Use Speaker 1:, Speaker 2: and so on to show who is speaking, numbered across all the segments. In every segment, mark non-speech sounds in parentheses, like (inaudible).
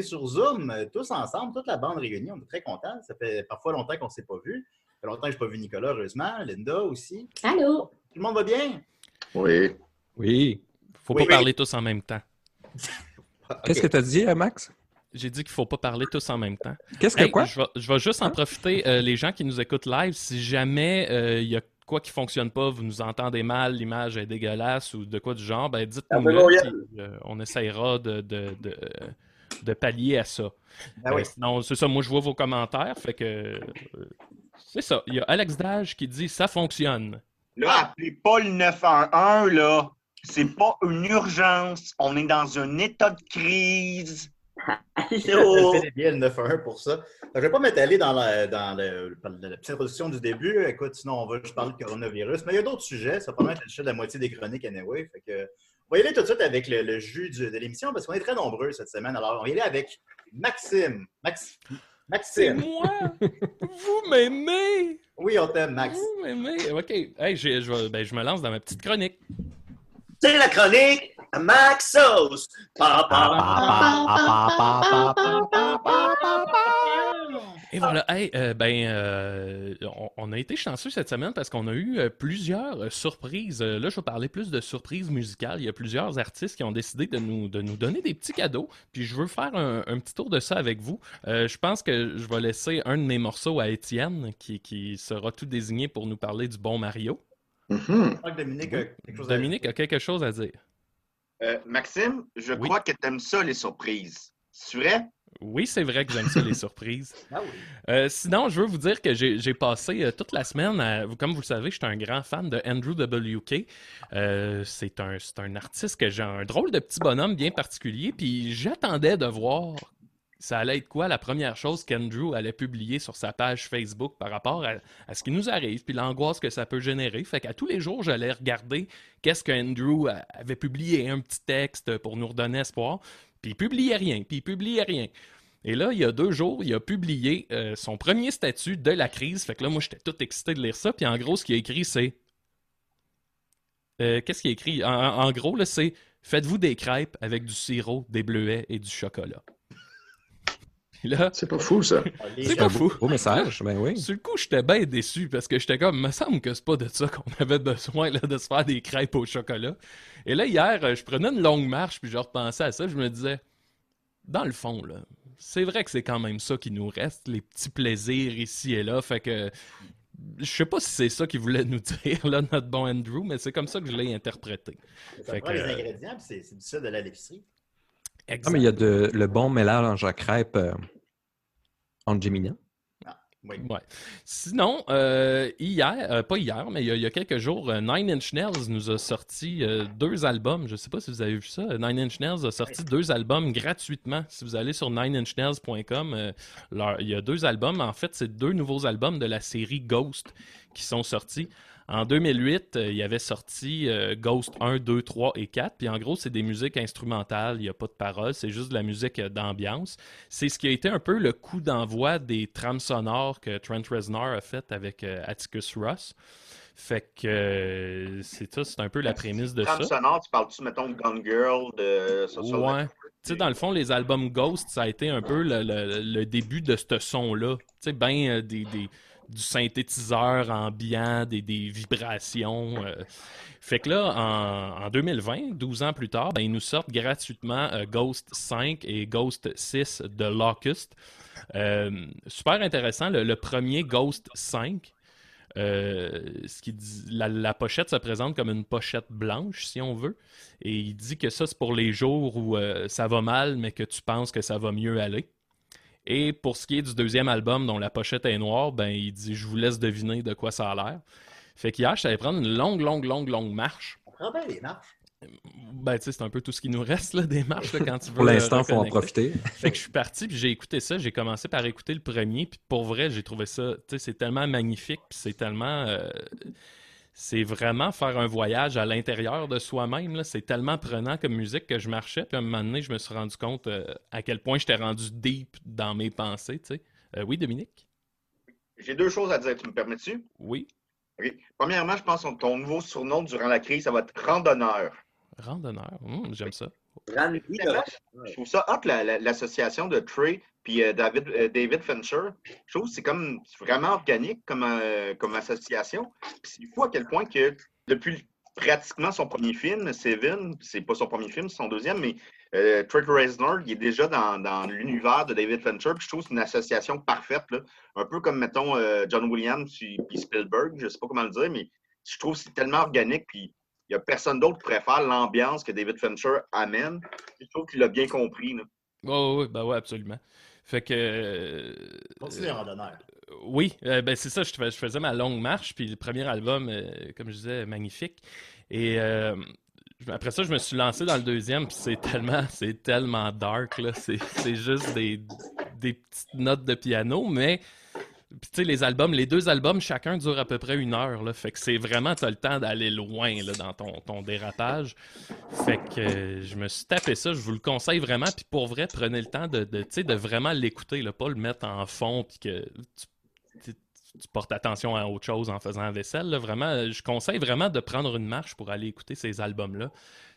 Speaker 1: est sur Zoom, euh, tous ensemble, toute la bande réunie, on est très contents. Ça fait parfois longtemps qu'on ne s'est pas vu. Ça fait longtemps que je n'ai pas vu Nicolas, heureusement, Linda aussi.
Speaker 2: Allô?
Speaker 1: Tout le monde va bien?
Speaker 3: Oui.
Speaker 4: Oui. Faut
Speaker 1: Oui,
Speaker 4: pas
Speaker 1: oui.
Speaker 4: parler tous en même temps. (laughs)
Speaker 3: Qu'est-ce que tu as dit, euh, Max?
Speaker 4: J'ai dit qu'il faut pas parler tous en même temps.
Speaker 3: Qu'est-ce que
Speaker 4: Hey,
Speaker 3: quoi?
Speaker 4: Je vais, je vais juste en profiter, euh, les gens qui nous écoutent live, si jamais euh, il y a quoi qui fonctionne pas, vous nous entendez mal, l'image est dégueulasse ou de quoi du genre, ben dites-nous puis, euh, on essaiera de, de, de, de pallier à ça.
Speaker 1: Ah
Speaker 4: Euh,
Speaker 1: oui.
Speaker 4: sinon, c'est ça, moi je vois vos commentaires, fait que euh, c'est ça. Il y a Alex Dage qui dit ça fonctionne.
Speaker 5: Là, appelez pas le 911, là. C'est pas une urgence. On est dans un état de crise. (laughs)
Speaker 1: C'est bien le 911 pour ça. Je ne vais pas m'étaler dans, la, dans le- la petite introduction du début. Écoute, sinon, on va juste parler de coronavirus. Mais il y a d'autres sujets. Ça va pas être le de la moitié des chroniques anyway. Fait que, on va y aller tout de suite avec le, le jus du- de l'émission parce qu'on est très nombreux cette semaine. Alors, on va y aller avec Maxime. Max,
Speaker 4: C'est
Speaker 1: Maxime.
Speaker 4: moi! Vous m'aimez!
Speaker 1: Oui, on t'aime, Max.
Speaker 4: Vous m'aimez! Ok, hey, je, ben, me lance dans ma petite chronique.
Speaker 2: C'est la chronique Maxos! Pa, pa,
Speaker 4: Et voilà, hey, euh, ben, euh, on, on a été chanceux cette semaine parce qu'on a eu euh, plusieurs surprises. Là, je vais parler plus de surprises musicales. Il y a plusieurs artistes qui ont décidé de nous, de nous donner des petits cadeaux. Puis je veux faire un, un petit tour de ça avec vous. Euh, je pense que je vais laisser un de mes morceaux à Étienne qui, qui sera tout désigné pour nous parler du bon Mario.
Speaker 1: Je crois que Dominique a quelque chose à
Speaker 4: Dominique a quelque chose à dire.
Speaker 5: Euh, Maxime, je
Speaker 4: Oui.
Speaker 5: crois que t'aimes ça, les surprises. C'est vrai?
Speaker 4: Oui, c'est vrai que j'aime ça, les surprises. (laughs)
Speaker 1: Ah oui.
Speaker 4: Euh, sinon, je veux vous dire que j'ai passé euh, toute la semaine, à- comme vous le savez, je suis un grand fan de Andrew WK. Euh, c'est un, artiste que j'ai un drôle de petit bonhomme bien particulier, puis j'attendais de voir ça allait être quoi la première chose qu'Andrew allait publier sur sa page Facebook par rapport à, à ce qui nous arrive, puis l'angoisse que ça peut générer. Fait qu'à tous les jours, j'allais regarder qu'est-ce qu'Andrew avait publié, un petit texte pour nous redonner espoir, puis il publiait rien, puis il publiait rien. Et là, il y a deux jours, il a publié euh, son premier statut de la crise. Fait que là, moi, j'étais tout excité de lire ça. Puis en gros, ce qu'il a écrit, c'est. Euh, Qu'est-ce qu'il a écrit? En, gros, là, c'est Faites-vous des crêpes avec du sirop, des bleuets et du chocolat. Puis là,
Speaker 3: C'est pas fou, ça. (laughs)
Speaker 4: C'est pas fou.
Speaker 3: Beau message, ben oui.
Speaker 4: sur le coup, j'étais bien déçu parce que j'étais comme, me semble que c'est pas de ça qu'on avait besoin là, de se faire des crêpes au chocolat. Et là, hier, euh, je prenais une longue marche puis je repensais à ça. Je me disais, dans le fond, là, c'est vrai que c'est quand même ça qui nous reste, les petits plaisirs ici et là. Fait que je sais pas si c'est ça qu'il voulait nous (laughs) dire, là, notre bon Andrew, mais c'est comme ça que je l'ai interprété.
Speaker 1: Ça
Speaker 4: Fait
Speaker 1: prend
Speaker 4: que,
Speaker 1: les
Speaker 4: euh,
Speaker 1: ingrédients, c'est c'est du sel de la l'épicerie.
Speaker 3: Ah, mais il y a de, le bon mélange à crêpes euh, en Gemini.
Speaker 1: Oui.
Speaker 4: Ouais. Sinon, euh, hier, euh, pas hier, mais il y, a, il y a quelques jours, euh, Nine Inch Nails nous a sorti deux albums. Je sais pas si vous avez vu ça. Nine Inch Nails a sorti deux albums gratuitement. Si vous allez sur nineinchnails.com, il y a deux albums. En fait, c'est deux nouveaux albums de la série Ghost qui sont sortis. En 2008, euh, il y avait sorti euh, Ghost 1, 2, 3 et 4. Puis en gros, c'est des musiques instrumentales, il n'y a pas de paroles, c'est juste de la musique euh, d'ambiance. C'est ce qui a été un peu le coup d'envoi des trames sonores que Trent Reznor a fait avec euh, Atticus Ross. Fait que c'est ça, c'est un peu la prémisse de ça.
Speaker 5: Trame sonore, tu parles-tu, mettons, de Gone Girl, de Social
Speaker 4: Ouais. Tu sais, dans le fond, les albums Ghost, ça a été un peu le, le- le début de ce son-là. Tu sais, ben des, des- du synthétiseur ambiant, des, vibrations. euh. Fait que là, en, en 2020, 12 ans plus tard, ben, ils nous sortent gratuitement euh, Ghost 5 et Ghost 6 de Locust. Euh, super intéressant. Le, premier Ghost 5, euh, ce qui la, pochette se présente comme une pochette blanche, si on veut. Et il dit que ça, c'est pour les jours où ça va mal, mais que tu penses que ça va mieux aller. Et pour ce qui est du deuxième album, dont la pochette est noire, ben il dit Je vous laisse deviner de quoi ça a l'air. Fait qu'hier, je savais prendre une longue, longue, longue, longue marche.
Speaker 1: On prend bien les marches.
Speaker 4: Ben, tu sais, c'est un peu tout ce qui nous reste, là, des marches, là, quand tu (laughs) veux.
Speaker 3: Pour
Speaker 4: euh,
Speaker 3: l'instant, il faut en profiter.
Speaker 4: Fait que je suis parti, puis j'ai écouté ça. J'ai commencé par écouter le premier, puis pour vrai, j'ai trouvé ça, tu sais, c'est tellement magnifique, puis c'est tellement... euh, c'est vraiment faire un voyage à l'intérieur de soi-même. C'est tellement prenant comme musique que je marchais, puis à un moment donné, je me suis rendu compte euh, à quel point j'étais rendu deep dans mes pensées, tu sais. Euh, oui, Dominique?
Speaker 5: J'ai deux choses à dire, tu me permets-tu?
Speaker 4: Oui.
Speaker 5: OK. Premièrement, je pense que ton nouveau surnom durant la crise, ça va être randonneur.
Speaker 4: Randonneur, Hum, j'aime ça.
Speaker 5: Finalement, Je trouve ça hot, la- la- l'association de Trey puis euh, David, euh, David Fincher. Je trouve que c'est comme vraiment organique comme, euh, comme association. C'est fou à quel point que depuis pratiquement son premier film, Seven, c'est pas son premier film, c'est son deuxième, mais euh, Trey Reznor, il est déjà dans, dans l'univers de David Fincher. Puis je trouve que c'est une association parfaite. Là. Un peu comme, mettons, John Williams puis Spielberg, je sais pas comment le dire, mais je trouve que c'est tellement organique. Puis il n'y a personne d'autre qui préfère l'ambiance que David Fincher amène. Je trouve qu'il l'a bien compris. là.
Speaker 4: Oui, ben ouais, absolument. Fait que.
Speaker 1: Continue, randonneur.
Speaker 4: Oui, euh, ben c'est ça, je, fais- je faisais ma longue marche, puis le premier album, euh, comme je disais, magnifique. Et euh, après ça, je me suis lancé dans le deuxième, puis c'est tellement, c'est tellement dark, là. C'est c'est juste des, des petites notes de piano, mais. Tu les albums, les deux albums, chacun dure à peu près une heure, là. Fait que c'est vraiment, t'as le temps d'aller loin, dans ton, ton dérapage. Fait que euh, je me suis tapé ça, je vous le conseille vraiment. Puis pour vrai, prenez le temps de, de, tu vraiment l'écouter, pas le mettre en fond, puis que tu, tu- tu portes attention à autre chose en faisant la vaisselle. Vraiment, euh, je conseille vraiment de prendre une marche pour aller écouter ces albums-là.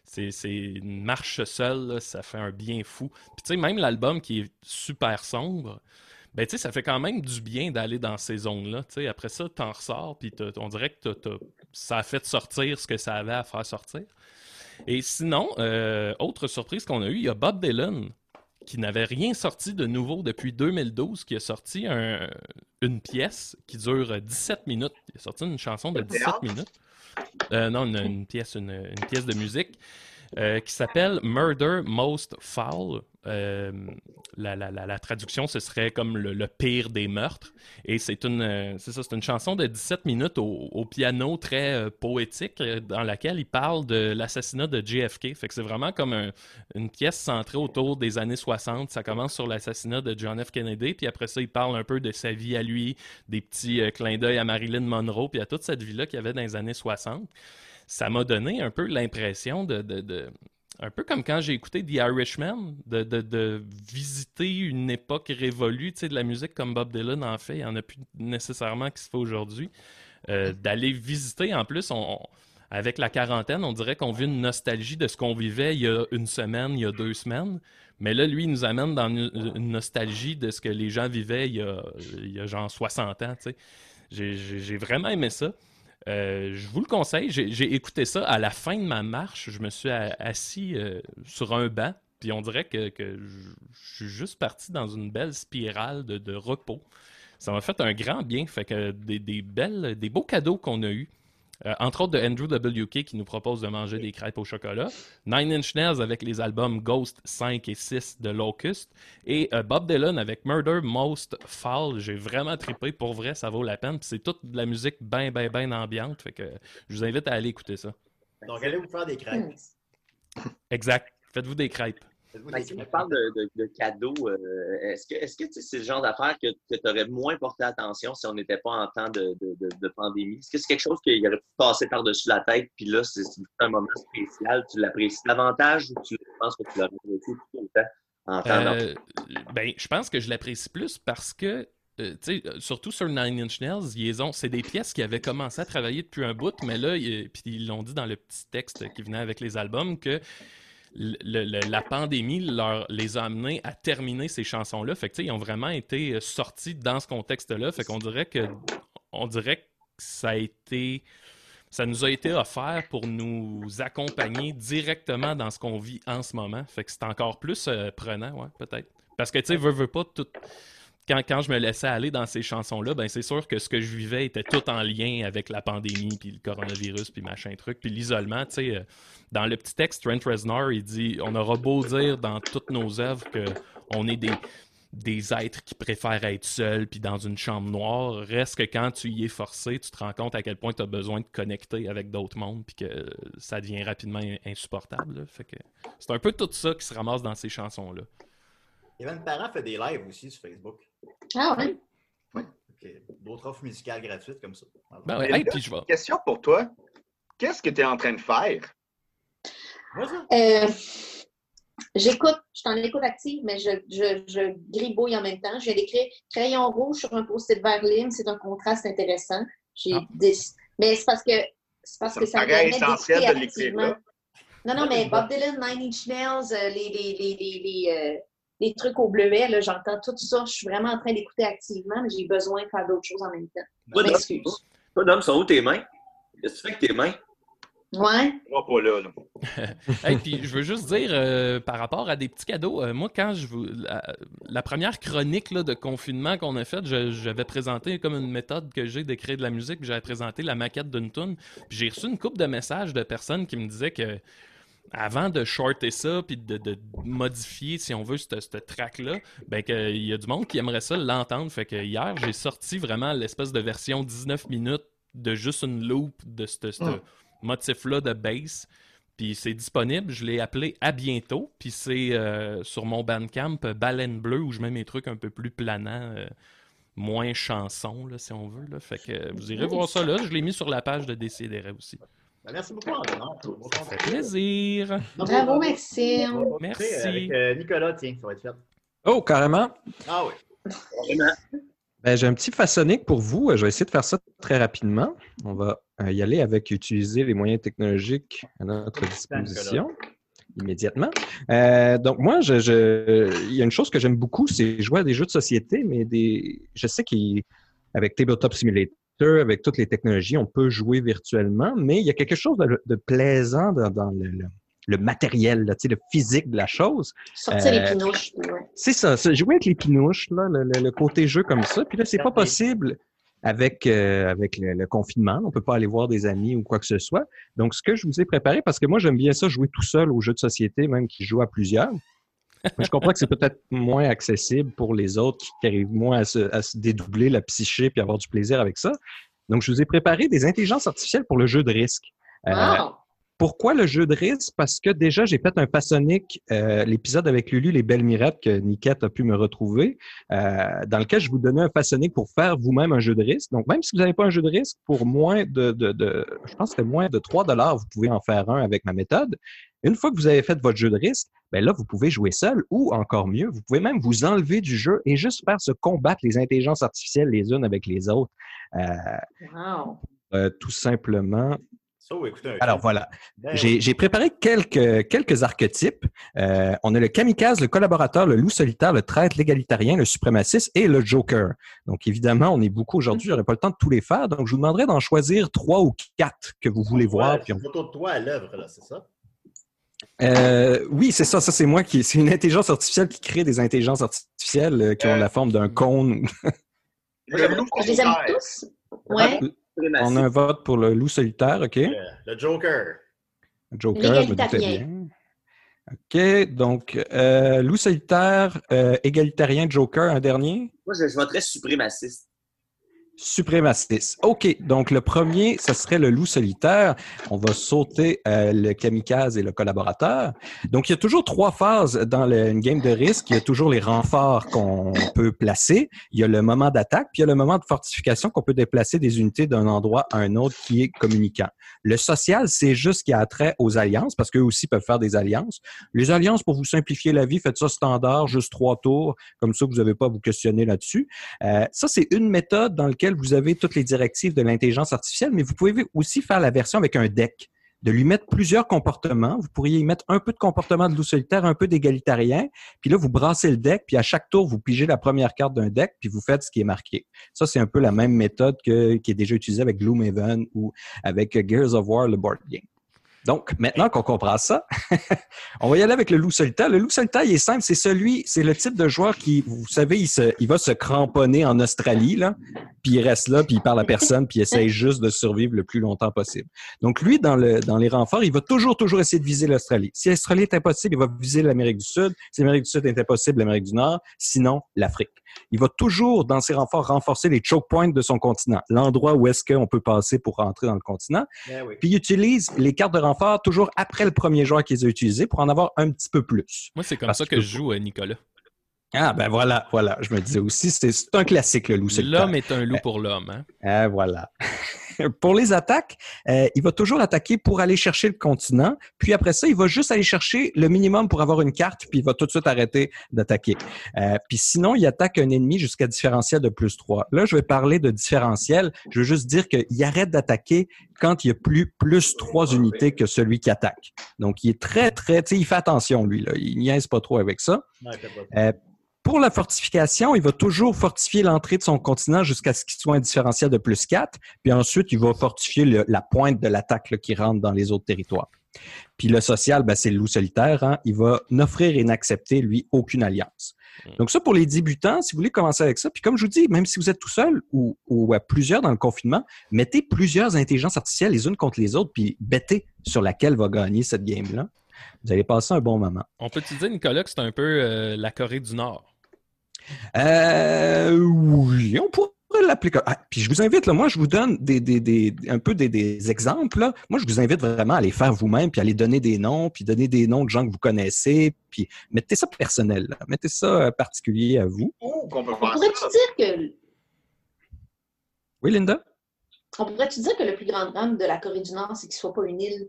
Speaker 4: C'est une marche seule, ça fait un bien fou. Puis tu même l'album qui est super sombre, ben tu sais, ça fait quand même du bien d'aller dans ces zones-là. Tu sais, après ça, t'en ressors, puis on dirait que ça a fait sortir ce que ça avait à faire sortir. Et sinon, euh, autre surprise qu'on a eue, il y a Bob Dylan qui n'avait rien sorti de nouveau depuis 2012, qui a sorti un- une pièce qui dure 17 minutes. Il a sorti une chanson de
Speaker 5: Le
Speaker 4: 17
Speaker 5: théâtre?
Speaker 4: minutes. Euh, non, une, une pièce, une, une pièce de musique euh, qui s'appelle Murder Most Foul. Euh, la, traduction, ce serait comme le, pire des meurtres. Et c'est une, euh, c'est ça, c'est une chanson de 17 minutes au, piano très poétique dans laquelle il parle de l'assassinat de JFK. Fait que c'est vraiment comme un- une pièce centrée autour des années 60. Ça commence sur l'assassinat de John F. Kennedy, puis après ça, il parle un peu de sa vie à lui, des petits clins d'œil à Marilyn Monroe, puis à toute cette vie-là qu'il y avait dans les années 60. Ça m'a donné un peu l'impression de, de- de- un peu comme quand j'ai écouté The Irishman, de, de- de visiter une époque révolue, tu sais, de la musique comme Bob Dylan en fait, il n'y en a plus nécessairement qui se fait aujourd'hui. Euh, D'aller visiter, en plus, on, on- avec la quarantaine, on dirait qu'on vit une nostalgie de ce qu'on vivait il y a une semaine, il y a deux semaines. Mais là, lui, il nous amène dans une, une nostalgie de ce que les gens vivaient il y a, il y a genre 60 ans, tu sais. J'ai vraiment aimé ça. Euh, je vous le conseille. J'ai écouté ça à la fin de ma marche. Je me suis assis euh, sur un banc. Puis on dirait que, je suis juste parti dans une belle spirale de, repos. Ça m'a fait un grand bien. Fait que des, des belles, des beaux cadeaux qu'on a eus. Euh, entre autres de Andrew WK qui nous propose de manger des crêpes au chocolat. Nine Inch Nails avec les albums Ghost 5 et 6 de Locust. Et euh, Bob Dylan avec Murder Most Foul. J'ai vraiment trippé. Pour vrai, ça vaut la peine. C'est toute de la musique bien, bien, bien ambiante. Fait que je vous invite à aller écouter ça.
Speaker 1: Donc, allez vous faire des crêpes.
Speaker 4: Exact. Faites-vous des crêpes.
Speaker 2: Ben, si tu
Speaker 1: crêpes.
Speaker 2: parles de, de- de cadeaux, euh, est-ce que est-ce que tu sais, c'est le genre d'affaires que, tu aurais moins porté attention si on n'était pas en temps de, de- de- de pandémie? Est-ce que c'est quelque chose qui aurait pu passer par-dessus la tête, puis là, c'est un moment spécial, tu l'apprécies davantage ou tu penses que tu l'aurais apprécié tout autant en temps?
Speaker 4: Euh, ben, je pense que je l'apprécie plus parce que, euh, tu sais, euh, surtout sur Nine Inch Nails, c'est des pièces qui avaient commencé à travailler depuis un bout, mais là, puis ils l'ont dit dans le petit texte qui venait avec les albums que la pandémie leur, les a amenés à terminer ces chansons-là. Fait que, ils ont vraiment été euh, sortis dans ce contexte-là. Fait qu'on dirait que, on dirait que ça a été, ça nous a été offert pour nous accompagner directement dans ce qu'on vit en ce moment. Fait que c'est encore plus euh, prenant, ouais, peut-être. Parce que, tu sais, veux, veux pas tout. Quand, quand je me laissais aller dans ces chansons-là, ben c'est sûr que ce que je vivais était tout en lien avec la pandémie, puis le coronavirus, puis machin truc, puis l'isolement. Tu sais, euh, dans le petit texte, Trent Reznor, il dit On aura beau dire dans toutes nos œuvres qu'on est des, des êtres qui préfèrent être seuls, puis dans une chambre noire, reste que quand tu y es forcé, tu te rends compte à quel point tu as besoin de connecter avec d'autres mondes, puis que ça devient rapidement insupportable. c'est un peu tout ça qui se ramasse dans ces chansons-là.
Speaker 1: Evan Parent fait des lives aussi sur Facebook.
Speaker 6: Ah ouais?
Speaker 1: Ok. D'autres offres musicales gratuites comme ça.
Speaker 4: Ben ouais,
Speaker 5: Mais
Speaker 4: hey,
Speaker 5: là,
Speaker 4: puis je vais.
Speaker 5: Question pour toi. Qu'est-ce que tu es en train de faire?
Speaker 6: Euh, J'écoute, je suis en écoute active, mais je, je, je gribouille en même temps. Je viens d'écrire crayon rouge sur un post-it vert lime. C'est un contraste intéressant. J'ai
Speaker 4: Ah.
Speaker 6: Mais c'est parce que c'est parce
Speaker 5: Ça
Speaker 6: que ça me
Speaker 5: paraît
Speaker 6: permet
Speaker 5: essentiel de l'écrire.
Speaker 6: Non, non, mais Bob Dylan, Nine Inch Nails, euh, les, les, les, les, les, euh, les trucs au bleuet, là, j'entends tout ça. Je suis vraiment en train d'écouter activement, mais j'ai besoin de faire d'autres choses en même temps.
Speaker 2: Toi,
Speaker 6: m'excuse.
Speaker 2: toi, Dom, sont où tes mains? Qu'est-ce que tu fais avec tes mains?
Speaker 6: Ouais.
Speaker 5: Va pas là, là. (laughs)
Speaker 4: Hey, puis je veux juste dire, euh, par rapport à des petits cadeaux, euh, moi, quand je vous. La, la première chronique là, de confinement qu'on a faite, je- j'avais présenté comme une méthode que j'ai d'écrire de la musique, puis j'avais présenté la maquette d'une tune. Puis j'ai reçu une couple de messages de personnes qui me disaient que. Avant de shorter ça, puis de, de modifier, si on veut, ce track-là, ben qu'il y a du monde qui aimerait ça l'entendre. Fait que hier, j'ai sorti vraiment l'espèce de version 19 minutes de juste une loop de ce
Speaker 6: Mm.
Speaker 4: motif-là de bass. Puis c'est disponible, je l'ai appelé à bientôt. Puis c'est euh, sur mon Bandcamp Baleine Bleue où je mets mes trucs un peu plus planants, euh, moins chansons, là, si on veut. Là. Fait que vous irez voir ça là. Je l'ai mis sur la page de Décideret aussi.
Speaker 1: Ben, merci beaucoup, Antonin. Bon
Speaker 4: Ça fait plaisir.
Speaker 6: Bravo, Maxime.
Speaker 4: Merci.
Speaker 1: Avec euh, Nicolas, tiens, ça va être fait.
Speaker 3: Oh, carrément.
Speaker 1: Ah oui. (laughs)
Speaker 3: Ben, j'ai un petit façonnique pour vous. Je vais essayer de faire ça très rapidement. On va euh, y aller avec utiliser les moyens technologiques à notre disposition immédiatement. Euh, donc, moi, je, je- il y a une chose que j'aime beaucoup, c'est jouer à des jeux de société, mais des, je sais qu'avec Tabletop Simulator, avec toutes les technologies, on peut jouer virtuellement, mais il y a quelque chose de, de plaisant dans, dans le, le- le matériel, là, le physique de la chose.
Speaker 6: Sortir
Speaker 3: Euh,
Speaker 6: les pinouches. ouais.
Speaker 3: C'est ça, jouer avec les pinouches, là, le, côté jeu comme ça. Puis là, c'est pas possible avec, euh, avec le, le confinement. On peut pas aller voir des amis ou quoi que ce soit. Donc, ce que je vous ai préparé, parce que moi, j'aime bien ça, jouer tout seul aux jeux de société, même qui jouent à plusieurs. Je comprends que c'est peut-être moins accessible pour les autres qui, arrivent moins à se, à se dédoubler la psyché puis avoir du plaisir avec ça. Donc, je vous ai préparé des intelligences artificielles pour le jeu de risque. Euh,
Speaker 6: Wow.
Speaker 3: pourquoi le jeu de risque? Parce que déjà, j'ai fait un façonnique, euh, l'épisode avec Lulu, les belles mirettes que Niket a pu me retrouver, euh, dans lequel je vous donnais un façonnique pour faire vous-même un jeu de risque. Donc, même si vous n'avez pas un jeu de risque, pour moins de, de, de je pense que c'était moins de 3 dollars, vous pouvez en faire un avec ma méthode. Une fois que vous avez fait votre jeu de risque, ben là, vous pouvez jouer seul ou encore mieux, vous pouvez même vous enlever du jeu et juste faire se combattre les intelligences artificielles les unes avec les autres. Euh,
Speaker 6: Wow.
Speaker 3: euh, tout simplement.
Speaker 1: Écoutez
Speaker 3: Alors voilà.
Speaker 1: Ben
Speaker 3: J'ai préparé quelques, quelques archétypes. Euh, on a le kamikaze, le collaborateur, le loup solitaire, le traître, l'égalitarien, le suprémaciste et le joker. Donc évidemment, on est beaucoup aujourd'hui, j'aurais pas le temps de tous les faire. Donc je vous demanderai d'en choisir trois ou quatre que vous voulez voir.
Speaker 1: Ouais,
Speaker 3: puis on-
Speaker 1: une photo de toi à l'œuvre, là, c'est ça?
Speaker 3: Euh, oui, c'est ça. Ça, c'est moi qui. C'est une intelligence artificielle qui crée des intelligences artificielles euh, qui ont
Speaker 5: Euh,
Speaker 3: la forme d'un cône.
Speaker 5: Le loup
Speaker 6: Je les aime tous? Ouais.
Speaker 3: on a un vote pour le loup solitaire, OK?
Speaker 1: Le, le Joker.
Speaker 3: Joker, je me doutais
Speaker 6: L'égalitarien.
Speaker 3: bien. OK, donc euh, loup solitaire, euh, égalitarien, Joker, un dernier?
Speaker 2: Moi, je, je voterais suprémaciste.
Speaker 3: Suprémaciste. OK, donc le premier, ce serait le loup solitaire. On va sauter euh, le kamikaze et le collaborateur. Donc, il y a toujours trois phases dans le, une game de risque. Il y a toujours les renforts qu'on peut placer. Il y a le moment d'attaque, puis il y a le moment de fortification qu'on peut déplacer des unités d'un endroit à un autre qui est communicant. Le social, c'est juste ce qui a trait aux alliances, parce qu'eux aussi peuvent faire des alliances. Les alliances, pour vous simplifier la vie, faites ça standard, juste trois tours, comme ça vous n'avez pas à vous questionner là-dessus. Euh, ça, c'est une méthode dans laquelle vous avez toutes les directives de l'intelligence artificielle, mais vous pouvez aussi faire la version avec un deck, de lui mettre plusieurs comportements. Vous pourriez y mettre un peu de comportement de loup solitaire, un peu d'égalitarien, puis là, vous brassez le deck, puis à chaque tour, vous pigez la première carte d'un deck, puis vous faites ce qui est marqué. Ça, c'est un peu la même méthode que, qui est déjà utilisée avec Gloomhaven ou avec Gears of War, le board game. Donc, maintenant qu'on comprend ça, (laughs) on va y aller avec le loup solitaire. Le loup solitaire, il est simple, c'est celui, c'est le type de joueur qui, vous savez, il, se, il va se cramponner en Australie, là, puis il reste là, puis il parle à personne, puis il essaye juste de survivre le plus longtemps possible. Donc, lui, dans, le, dans les renforts, il va toujours, toujours essayer de viser l'Australie. Si l'Australie est impossible, il va viser l'Amérique du Sud. Si l'Amérique du Sud est impossible, l'Amérique du Nord. Sinon, l'Afrique. Il va toujours, dans ses renforts, renforcer les choke points de son continent, l'endroit où est-ce qu'on peut passer pour rentrer dans le continent.
Speaker 1: Oui.
Speaker 3: Puis il utilise les cartes de renfort toujours après le premier joueur qu'ils ont utilisé pour en avoir un petit peu plus.
Speaker 4: Moi, c'est comme
Speaker 3: Parce
Speaker 4: ça que
Speaker 3: que-
Speaker 4: je joue, euh, Nicolas.
Speaker 3: Ah, ben voilà, voilà. Je me disais aussi, c'est c'est un classique, le loup solitaire.
Speaker 4: L'homme est un loup pour l'homme. Hein?
Speaker 3: Ah, voilà. (laughs) (laughs) pour les attaques, euh, il va toujours attaquer pour aller chercher le continent. Puis après ça, il va juste aller chercher le minimum pour avoir une carte, puis il va tout de suite arrêter d'attaquer. Euh, puis sinon, il attaque un ennemi jusqu'à différentiel de plus 3. Là, je vais parler de différentiel. Je veux juste dire qu'il arrête d'attaquer quand il y a plus plus 3 unités que celui qui attaque. Donc, il est très, très... Tu sais, il fait attention, lui. Là. Il niaise pas trop avec ça. Euh, pour la fortification, il va toujours fortifier l'entrée de son continent jusqu'à ce qu'il soit un différentiel de plus 4. Puis ensuite, il va fortifier le- la pointe de l'attaque qui rentre dans les autres territoires. Puis le social, ben, c'est le loup solitaire. hein. Il va n'offrir et n'accepter, lui, aucune alliance.
Speaker 4: Mm.
Speaker 3: Donc ça, pour les débutants, si vous voulez commencer avec ça, puis comme je vous dis, même si vous êtes tout seul ou, ou à plusieurs dans le confinement, mettez plusieurs intelligences artificielles les unes contre les autres, puis bettez sur laquelle va gagner cette game-là. Vous allez passer un bon moment.
Speaker 4: On peut-tu dire, Nicolas, que c'est un peu euh, la Corée du Nord?
Speaker 3: Euh, oui, on pourrait l'appeler comme. Ah, puis je vous invite, là, moi, je vous donne des, des, des, un peu des, des exemples. là. Moi, je vous invite vraiment à les faire vous-même, puis à les donner des noms, puis donner des noms de gens que vous connaissez, puis mettez ça personnel, là. mettez ça euh, particulier à vous.
Speaker 5: Oh, qu'on peut
Speaker 6: On
Speaker 5: faire
Speaker 6: pourrait-tu dire que
Speaker 3: Oui, Linda?
Speaker 6: on pourrait-tu dire que le plus grand drame de la Corée du Nord, c'est qu'il soit pas une île?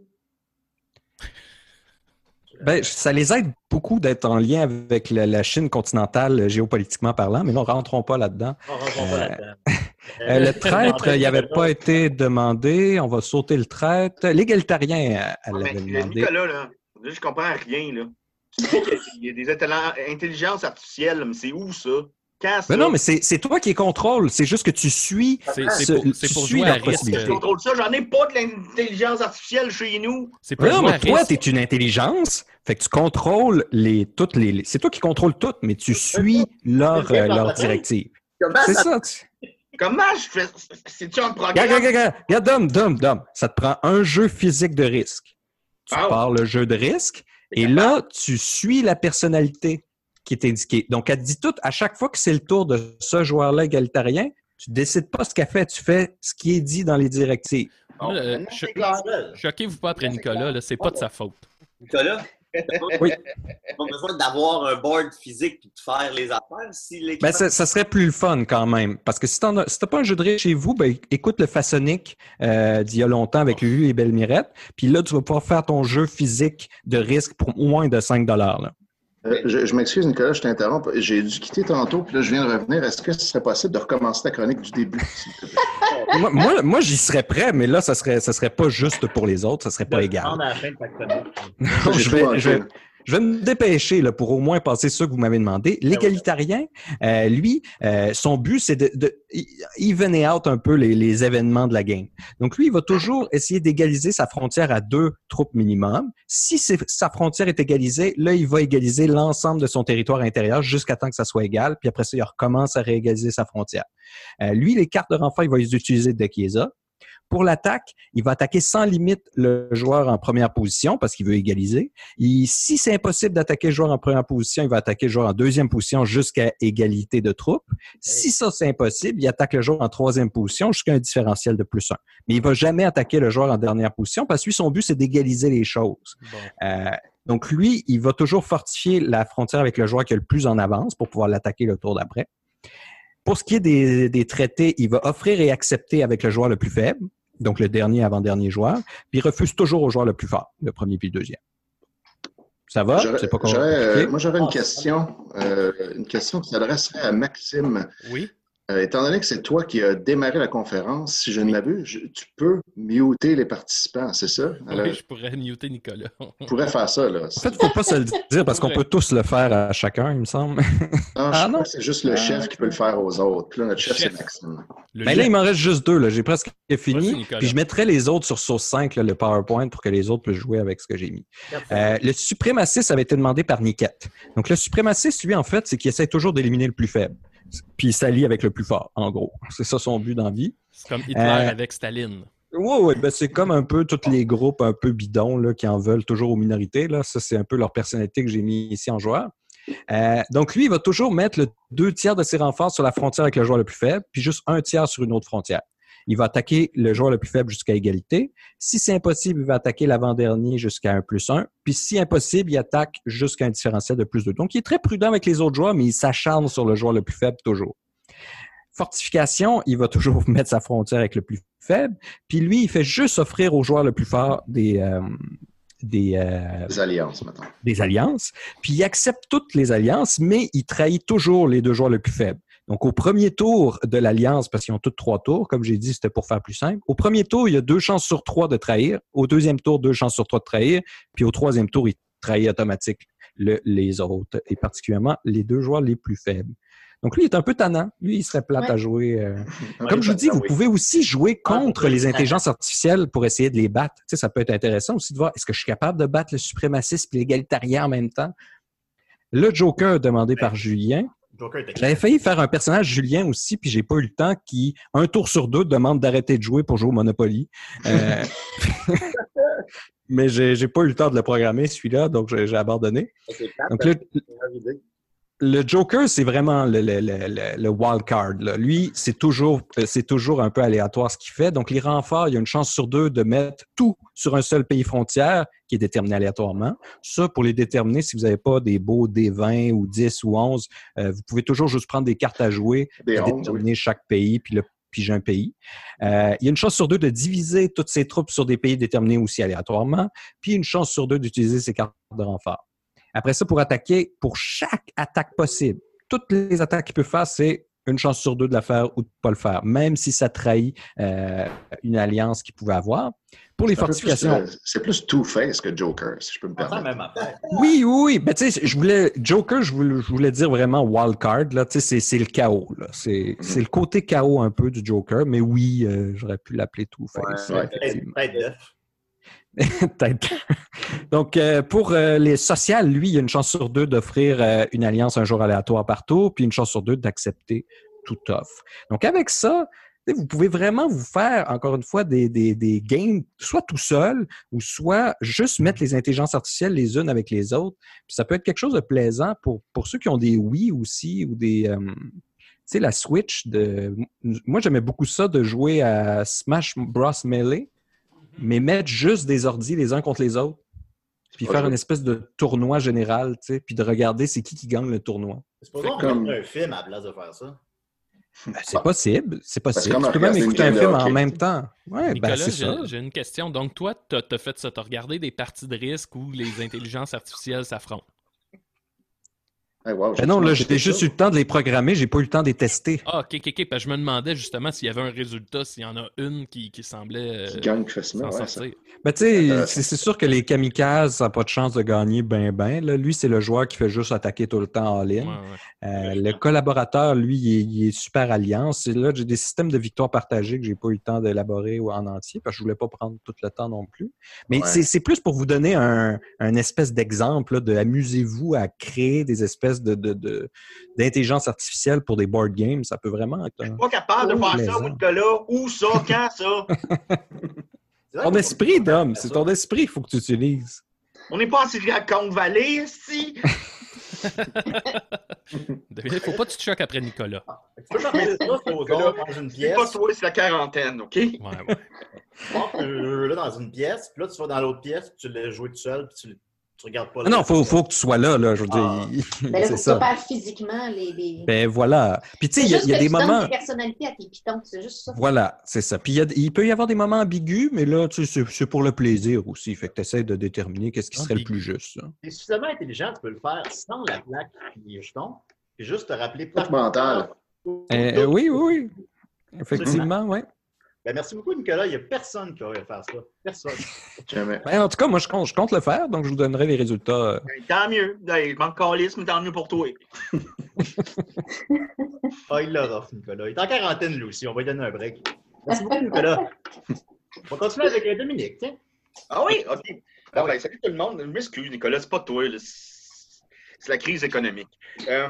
Speaker 3: Ben, ça les aide beaucoup d'être en lien avec la, la Chine continentale euh, géopolitiquement parlant, mais non, rentrons pas là-dedans.
Speaker 1: On rentre pas là-dedans. (laughs)
Speaker 3: Euh, le (laughs) traître, il n'avait pas été demandé. On va sauter le traître. L'égalitarien, euh, elle l'avait
Speaker 5: mais, euh,
Speaker 3: demandé.
Speaker 5: Nicolas, là, là, je comprends rien, là. Tu dis qu'il y a des intelli- intelligences artificielles, mais c'est où ça? Quand ça?
Speaker 3: Mais non, mais c'est c'est toi qui contrôle. C'est juste que tu suis.
Speaker 4: C'est c'est
Speaker 3: Ce-
Speaker 4: pour, pour
Speaker 3: suis
Speaker 4: jouer risque.
Speaker 3: possibilité.
Speaker 5: Je contrôle ça, j'en ai pas de l'intelligence artificielle chez nous.
Speaker 3: Mais non, mais toi, tu es une intelligence. Fait que tu contrôles les, toutes les. les- C'est toi qui contrôles tout, mais tu suis leur, euh,
Speaker 1: c'est
Speaker 3: leur
Speaker 1: pas
Speaker 3: directive. C'est
Speaker 2: ça
Speaker 3: tu-
Speaker 5: Comment je fais? C'est-tu un programme?
Speaker 3: Regarde, regarde, regarde. Dom, Dom, Dom. Ça te prend un jeu physique de risque. Tu
Speaker 5: Ah.
Speaker 3: pars le jeu de risque et là, tu suis la personnalité qui est indiquée. Donc, elle te dit tout, à chaque fois que c'est le tour de ce joueur-là égalitarien, tu décides pas ce qu'elle fait, tu fais ce qui est dit dans les directives.
Speaker 5: Bon,
Speaker 4: euh. Choquez-vous pas après Nicolas, c'est pas de sa faute.
Speaker 2: Nicolas? (laughs)
Speaker 3: Oui.
Speaker 2: Pas besoin d'avoir un board physique et de faire les affaires. Si
Speaker 3: Ben, ça, ça serait plus le fun quand même. Parce que si t'en as- si t'as pas un jeu de risque chez vous, ben, écoute le Façonic euh, d'il y a longtemps avec Lulu et Belle Mirette. Puis là, tu vas pouvoir faire ton jeu physique de risque pour moins de 5 là.
Speaker 7: Euh, je je m'excuse, Nicolas, je t'interromps. J'ai dû quitter tantôt, puis là, je viens de revenir. Est-ce que ce serait possible de recommencer ta chronique du début, (laughs)
Speaker 3: moi, moi, moi, j'y serais prêt, mais là, ça serait, ça serait pas juste pour les autres, ça serait pas égal.
Speaker 1: Demande à la fin de ta chronique.
Speaker 7: J'ai
Speaker 3: je, vais, je, vais, je vais me dépêcher là, pour au moins passer ceux que vous m'avez demandé. L'égalitarien, euh, lui, euh, son but, c'est de, de evener out un peu les, les événements de la game. Donc, lui, il va toujours essayer d'égaliser sa frontière à deux troupes minimum. Si sa frontière est égalisée, là, il va égaliser l'ensemble de son territoire intérieur jusqu'à temps que ça soit égal. Puis après ça, il recommence à réégaliser sa frontière. Euh, lui, les cartes de renfort, il va les utiliser dès qu'il les a. Pour l'attaque, il va attaquer sans limite le joueur en première position parce qu'il veut égaliser. Et si c'est impossible d'attaquer le joueur en première position, il va attaquer le joueur en deuxième position jusqu'à égalité de troupes. Si ça, c'est impossible, il attaque le joueur en troisième position jusqu'à un différentiel de plus un. Mais il va jamais attaquer le joueur en dernière position parce que lui, son but, c'est d'égaliser les choses.
Speaker 4: Bon.
Speaker 3: Euh, donc, lui, il va toujours fortifier la frontière avec le joueur qui est le plus en avance pour pouvoir l'attaquer le tour d'après. Pour ce qui est des, des traités, il va offrir et accepter avec le joueur le plus faible, donc le dernier avant-dernier joueur, puis il refuse toujours au joueur le plus fort, le premier puis le deuxième. Ça va? Pas
Speaker 7: euh,
Speaker 3: compliqué?
Speaker 7: moi, j'aurais une
Speaker 1: Ah,
Speaker 7: question, euh, une question qui s'adresserait à Maxime.
Speaker 4: Oui?
Speaker 7: Euh, étant donné que c'est toi qui as démarré la conférence, si je ne m'abuse, je- tu peux muter les participants, c'est ça? Alors,
Speaker 4: Oui, je pourrais muter Nicolas. (laughs)
Speaker 7: tu pourrais faire ça, là.
Speaker 3: En fait, il faut pas se le dire parce qu'on peut tous le faire à chacun, il me semble.
Speaker 7: Non, je
Speaker 3: Ah,
Speaker 7: crois
Speaker 3: non.
Speaker 7: c'est juste le chef qui peut le faire aux autres. Puis là, notre chef,
Speaker 4: Chef.
Speaker 7: c'est Maxime.
Speaker 4: Le
Speaker 3: Mais là, il m'en reste juste deux. là. J'ai presque fini. Puis je mettrai les autres sur Source 5, là, le PowerPoint, pour que les autres puissent jouer avec ce que j'ai mis. Euh, le suprémaciste avait été demandé par Niquette. Donc, le suprémaciste, lui, en fait, c'est qu'il essaie toujours d'éliminer le plus faible. Puis il s'allie avec le plus fort, en gros. C'est ça son but dans la vie.
Speaker 4: C'est comme Hitler
Speaker 3: Euh,
Speaker 4: avec Staline.
Speaker 3: Oui, oui, ben c'est comme un peu tous les groupes un peu bidons là, qui en veulent toujours aux minorités. Là. Ça, c'est un peu leur personnalité que j'ai mis ici en joueur. Euh, donc, lui, il va toujours mettre le deux tiers de ses renforts sur la frontière avec le joueur le plus faible, puis juste un tiers sur une autre frontière. Il va attaquer le joueur le plus faible jusqu'à égalité. Si c'est impossible, il va attaquer l'avant-dernier jusqu'à un plus un. Puis si impossible, il attaque jusqu'à un différentiel de plus deux. Donc, il est très prudent avec les autres joueurs, mais il s'acharne sur le joueur le plus faible toujours. Fortification, il va (laughs) toujours mettre sa frontière avec le plus faible. Puis lui, il fait juste offrir au joueur le plus fort des, euh, des, euh,
Speaker 7: Des alliances, maintenant.
Speaker 3: des alliances. Puis il accepte toutes les alliances, mais il trahit toujours les deux joueurs les plus faibles. Donc, au premier tour de l'alliance, parce qu'ils ont tous trois tours, comme j'ai dit, c'était pour faire plus simple. Au premier tour, il y a deux chances sur trois de trahir. Au deuxième tour, deux chances sur trois de trahir. Puis au troisième tour, il trahit automatique le- les autres, et particulièrement les deux joueurs les plus faibles. Donc, lui, il est un peu tannant. Lui, il serait plate
Speaker 6: Ouais.
Speaker 3: à jouer. euh,
Speaker 1: Ouais,
Speaker 3: comme je vous dis, vous
Speaker 1: oui.
Speaker 3: pouvez aussi jouer contre les intelligences artificielles pour essayer de les battre. Tu sais, ça peut être intéressant aussi de voir est-ce que je suis capable de battre le suprémaciste et l'égalitarien en même temps? Le Joker demandé par Julien.
Speaker 1: Joker était
Speaker 3: J'avais failli faire un personnage Julien aussi, puis j'ai pas eu le temps qui, un tour sur deux, demande d'arrêter de jouer pour jouer au Monopoly. Euh, (laughs) (laughs) Mais j'ai j'ai pas eu le temps de le programmer, celui-là, donc j'ai j'ai abandonné. Donc,
Speaker 2: parce
Speaker 3: le, Joker, c'est vraiment le, le, le, le- le wild card. là. Lui, c'est toujours, c'est toujours un peu aléatoire ce qu'il fait. Donc, les renforts, il y a une chance sur deux de mettre tout sur un seul pays frontière qui est déterminé aléatoirement. Ça, pour les déterminer, si vous n'avez pas des beaux D20 ou 10 ou 11, euh, vous pouvez toujours juste prendre des cartes à jouer
Speaker 7: Des
Speaker 3: et
Speaker 7: 11, oui.
Speaker 3: déterminer chaque pays, puis le piger un pays. Euh, il y a une chance sur deux de diviser toutes ces troupes sur des pays déterminés aussi aléatoirement, puis une chance sur deux d'utiliser ces cartes de renfort. Après ça, pour attaquer, pour chaque attaque possible, toutes les attaques qu'il peut faire, c'est une chance sur deux de la faire ou de ne pas le faire, même si ça trahit euh, une alliance qu'il pouvait avoir. Pour les fortifications,
Speaker 7: euh, C'est plus Two-Face que Joker, si je peux me permettre.
Speaker 1: même
Speaker 3: oui, oui, oui. Ben, tu sais, je voulais, Joker, je voulais, je voulais dire vraiment wild card, là. Tu sais, c'est- le chaos, là. C'est le côté chaos un peu du Joker, mais oui, euh, j'aurais pu l'appeler Two-Face.
Speaker 2: Ouais,
Speaker 3: là,
Speaker 7: ouais. (laughs)
Speaker 3: Peut-être. Donc, euh, pour euh, les sociales, lui, il y a une chance sur deux d'offrir euh, une alliance un jour aléatoire par tour, puis une chance sur deux d'accepter tout offre. Donc, avec ça, vous pouvez vraiment vous faire, encore une fois, des, des, des games, soit tout seul, ou soit juste mettre les intelligences artificielles les unes avec les autres. Puis ça peut être quelque chose de plaisant pour, pour ceux qui ont des Wii aussi, ou des... tu sais, la Switch, de... moi, j'aimais beaucoup ça de jouer à Smash Bros. Melee, mais mettre juste des ordis les uns contre les autres, puis
Speaker 7: Ouais,
Speaker 3: faire une espèce de tournoi général, tu sais, puis de regarder c'est qui qui gagne le tournoi.
Speaker 1: C'est pas bon
Speaker 7: comme-
Speaker 1: un film à la place de faire ça.
Speaker 3: Ben, c'est possible, c'est possible. Tu peux même écouter un film en même temps. Ouais, ben
Speaker 4: Nicolas, j'ai une question. Donc, toi, tu as, fait ça. Tu as regardé des parties de risque où les intelligences artificielles s'affrontent.
Speaker 7: Hey, wow,
Speaker 3: Ben non, là,
Speaker 7: j'ai
Speaker 3: juste eu le temps de les programmer, j'ai pas eu le temps de les tester.
Speaker 4: Ah, ok, ok, ok. Parce que je me demandais justement s'il y avait un résultat, s'il y en a une qui, qui semblait
Speaker 7: Qui
Speaker 4: euh,
Speaker 7: gagne facilement, ouais, ça.
Speaker 3: Ben, tu sais, c'est c'est sûr que les kamikazes, ça n'a pas de chance de gagner ben ben. Là. Lui, c'est le joueur qui fait juste attaquer tout le temps en ligne.
Speaker 4: ouais.
Speaker 3: Euh, le collaborateur, lui, il est, il est super alliance. Et là, j'ai des systèmes de victoire partagés que j'ai pas eu le temps d'élaborer en entier parce que je voulais pas prendre tout le temps non plus. Mais
Speaker 7: Ouais.
Speaker 3: c'est- c'est plus pour vous donner un, un espèce d'exemple là, de amusez-vous à créer des espèces de de- de- d'intelligence artificielle pour des board games. Ça peut vraiment être un...
Speaker 5: Pas capable de
Speaker 3: Oh,
Speaker 5: faire ça. Nicolas. Où ça? Quand ça? (laughs)
Speaker 3: Ton esprit, Dom, c'est ton esprit qu'il faut que tu utilises.
Speaker 5: On n'est pas en Silicon Valley, si.
Speaker 4: Il faut pas que tu te choques après Nicolas.
Speaker 1: Tu peux parler de ça, supposons, dans une
Speaker 5: C'est
Speaker 1: pièce.
Speaker 5: pas toi, c'est la quarantaine, OK?
Speaker 4: Ouais, ouais.
Speaker 1: Tu montes le jeu-là dans une pièce, puis là, tu vas dans l'autre pièce, puis tu l'as joué tout seul, puis tu, tu regardes pas.
Speaker 3: Ah non, faut, faut que tu sois là, là, je veux
Speaker 1: Ah.
Speaker 3: dire.
Speaker 6: Mais (laughs) là, faut
Speaker 3: c'est
Speaker 6: que tu
Speaker 3: ça.
Speaker 6: physiquement les. les...
Speaker 3: Ben voilà. Puis tu sais, il y a,
Speaker 6: C'est
Speaker 3: il y a des
Speaker 6: tu
Speaker 3: moments.
Speaker 6: des personnalités à tes pitons, c'est juste ça.
Speaker 3: Voilà, c'est ça. Puis il, y a- il peut y avoir des moments ambigus, mais là, tu sais, c'est- c'est pour le plaisir aussi. Fait que tu essaies de déterminer qu'est-ce qui serait le plus juste.
Speaker 1: Tu es suffisamment intelligent, tu peux le faire sans la plaque les jetons, puis juste te rappeler
Speaker 7: Plaque mentale.
Speaker 3: Euh, oui, oui, oui. Effectivement, oui.
Speaker 1: Ben, merci beaucoup, Nicolas. Il n'y a personne qui aurait faire ça. Personne. (laughs)
Speaker 7: Jamais.
Speaker 3: Ben, en tout cas, moi, je compte, je compte le faire, donc je vous donnerai les résultats. euh,
Speaker 5: Ben, Tant mieux. M'en calisse, mais tant mieux pour toi. (laughs)
Speaker 1: Ah, il l'aura, Nicolas. Il est en quarantaine, lui aussi. On va lui donner un break. Merci beaucoup, (laughs) Nicolas. On va continuer avec euh, Dominique. Tiens.
Speaker 5: Ah oui? OK. Ah ben, salut tout le monde. Je m'excuse, Nicolas, c'est pas toi. C'est la crise économique. Euh,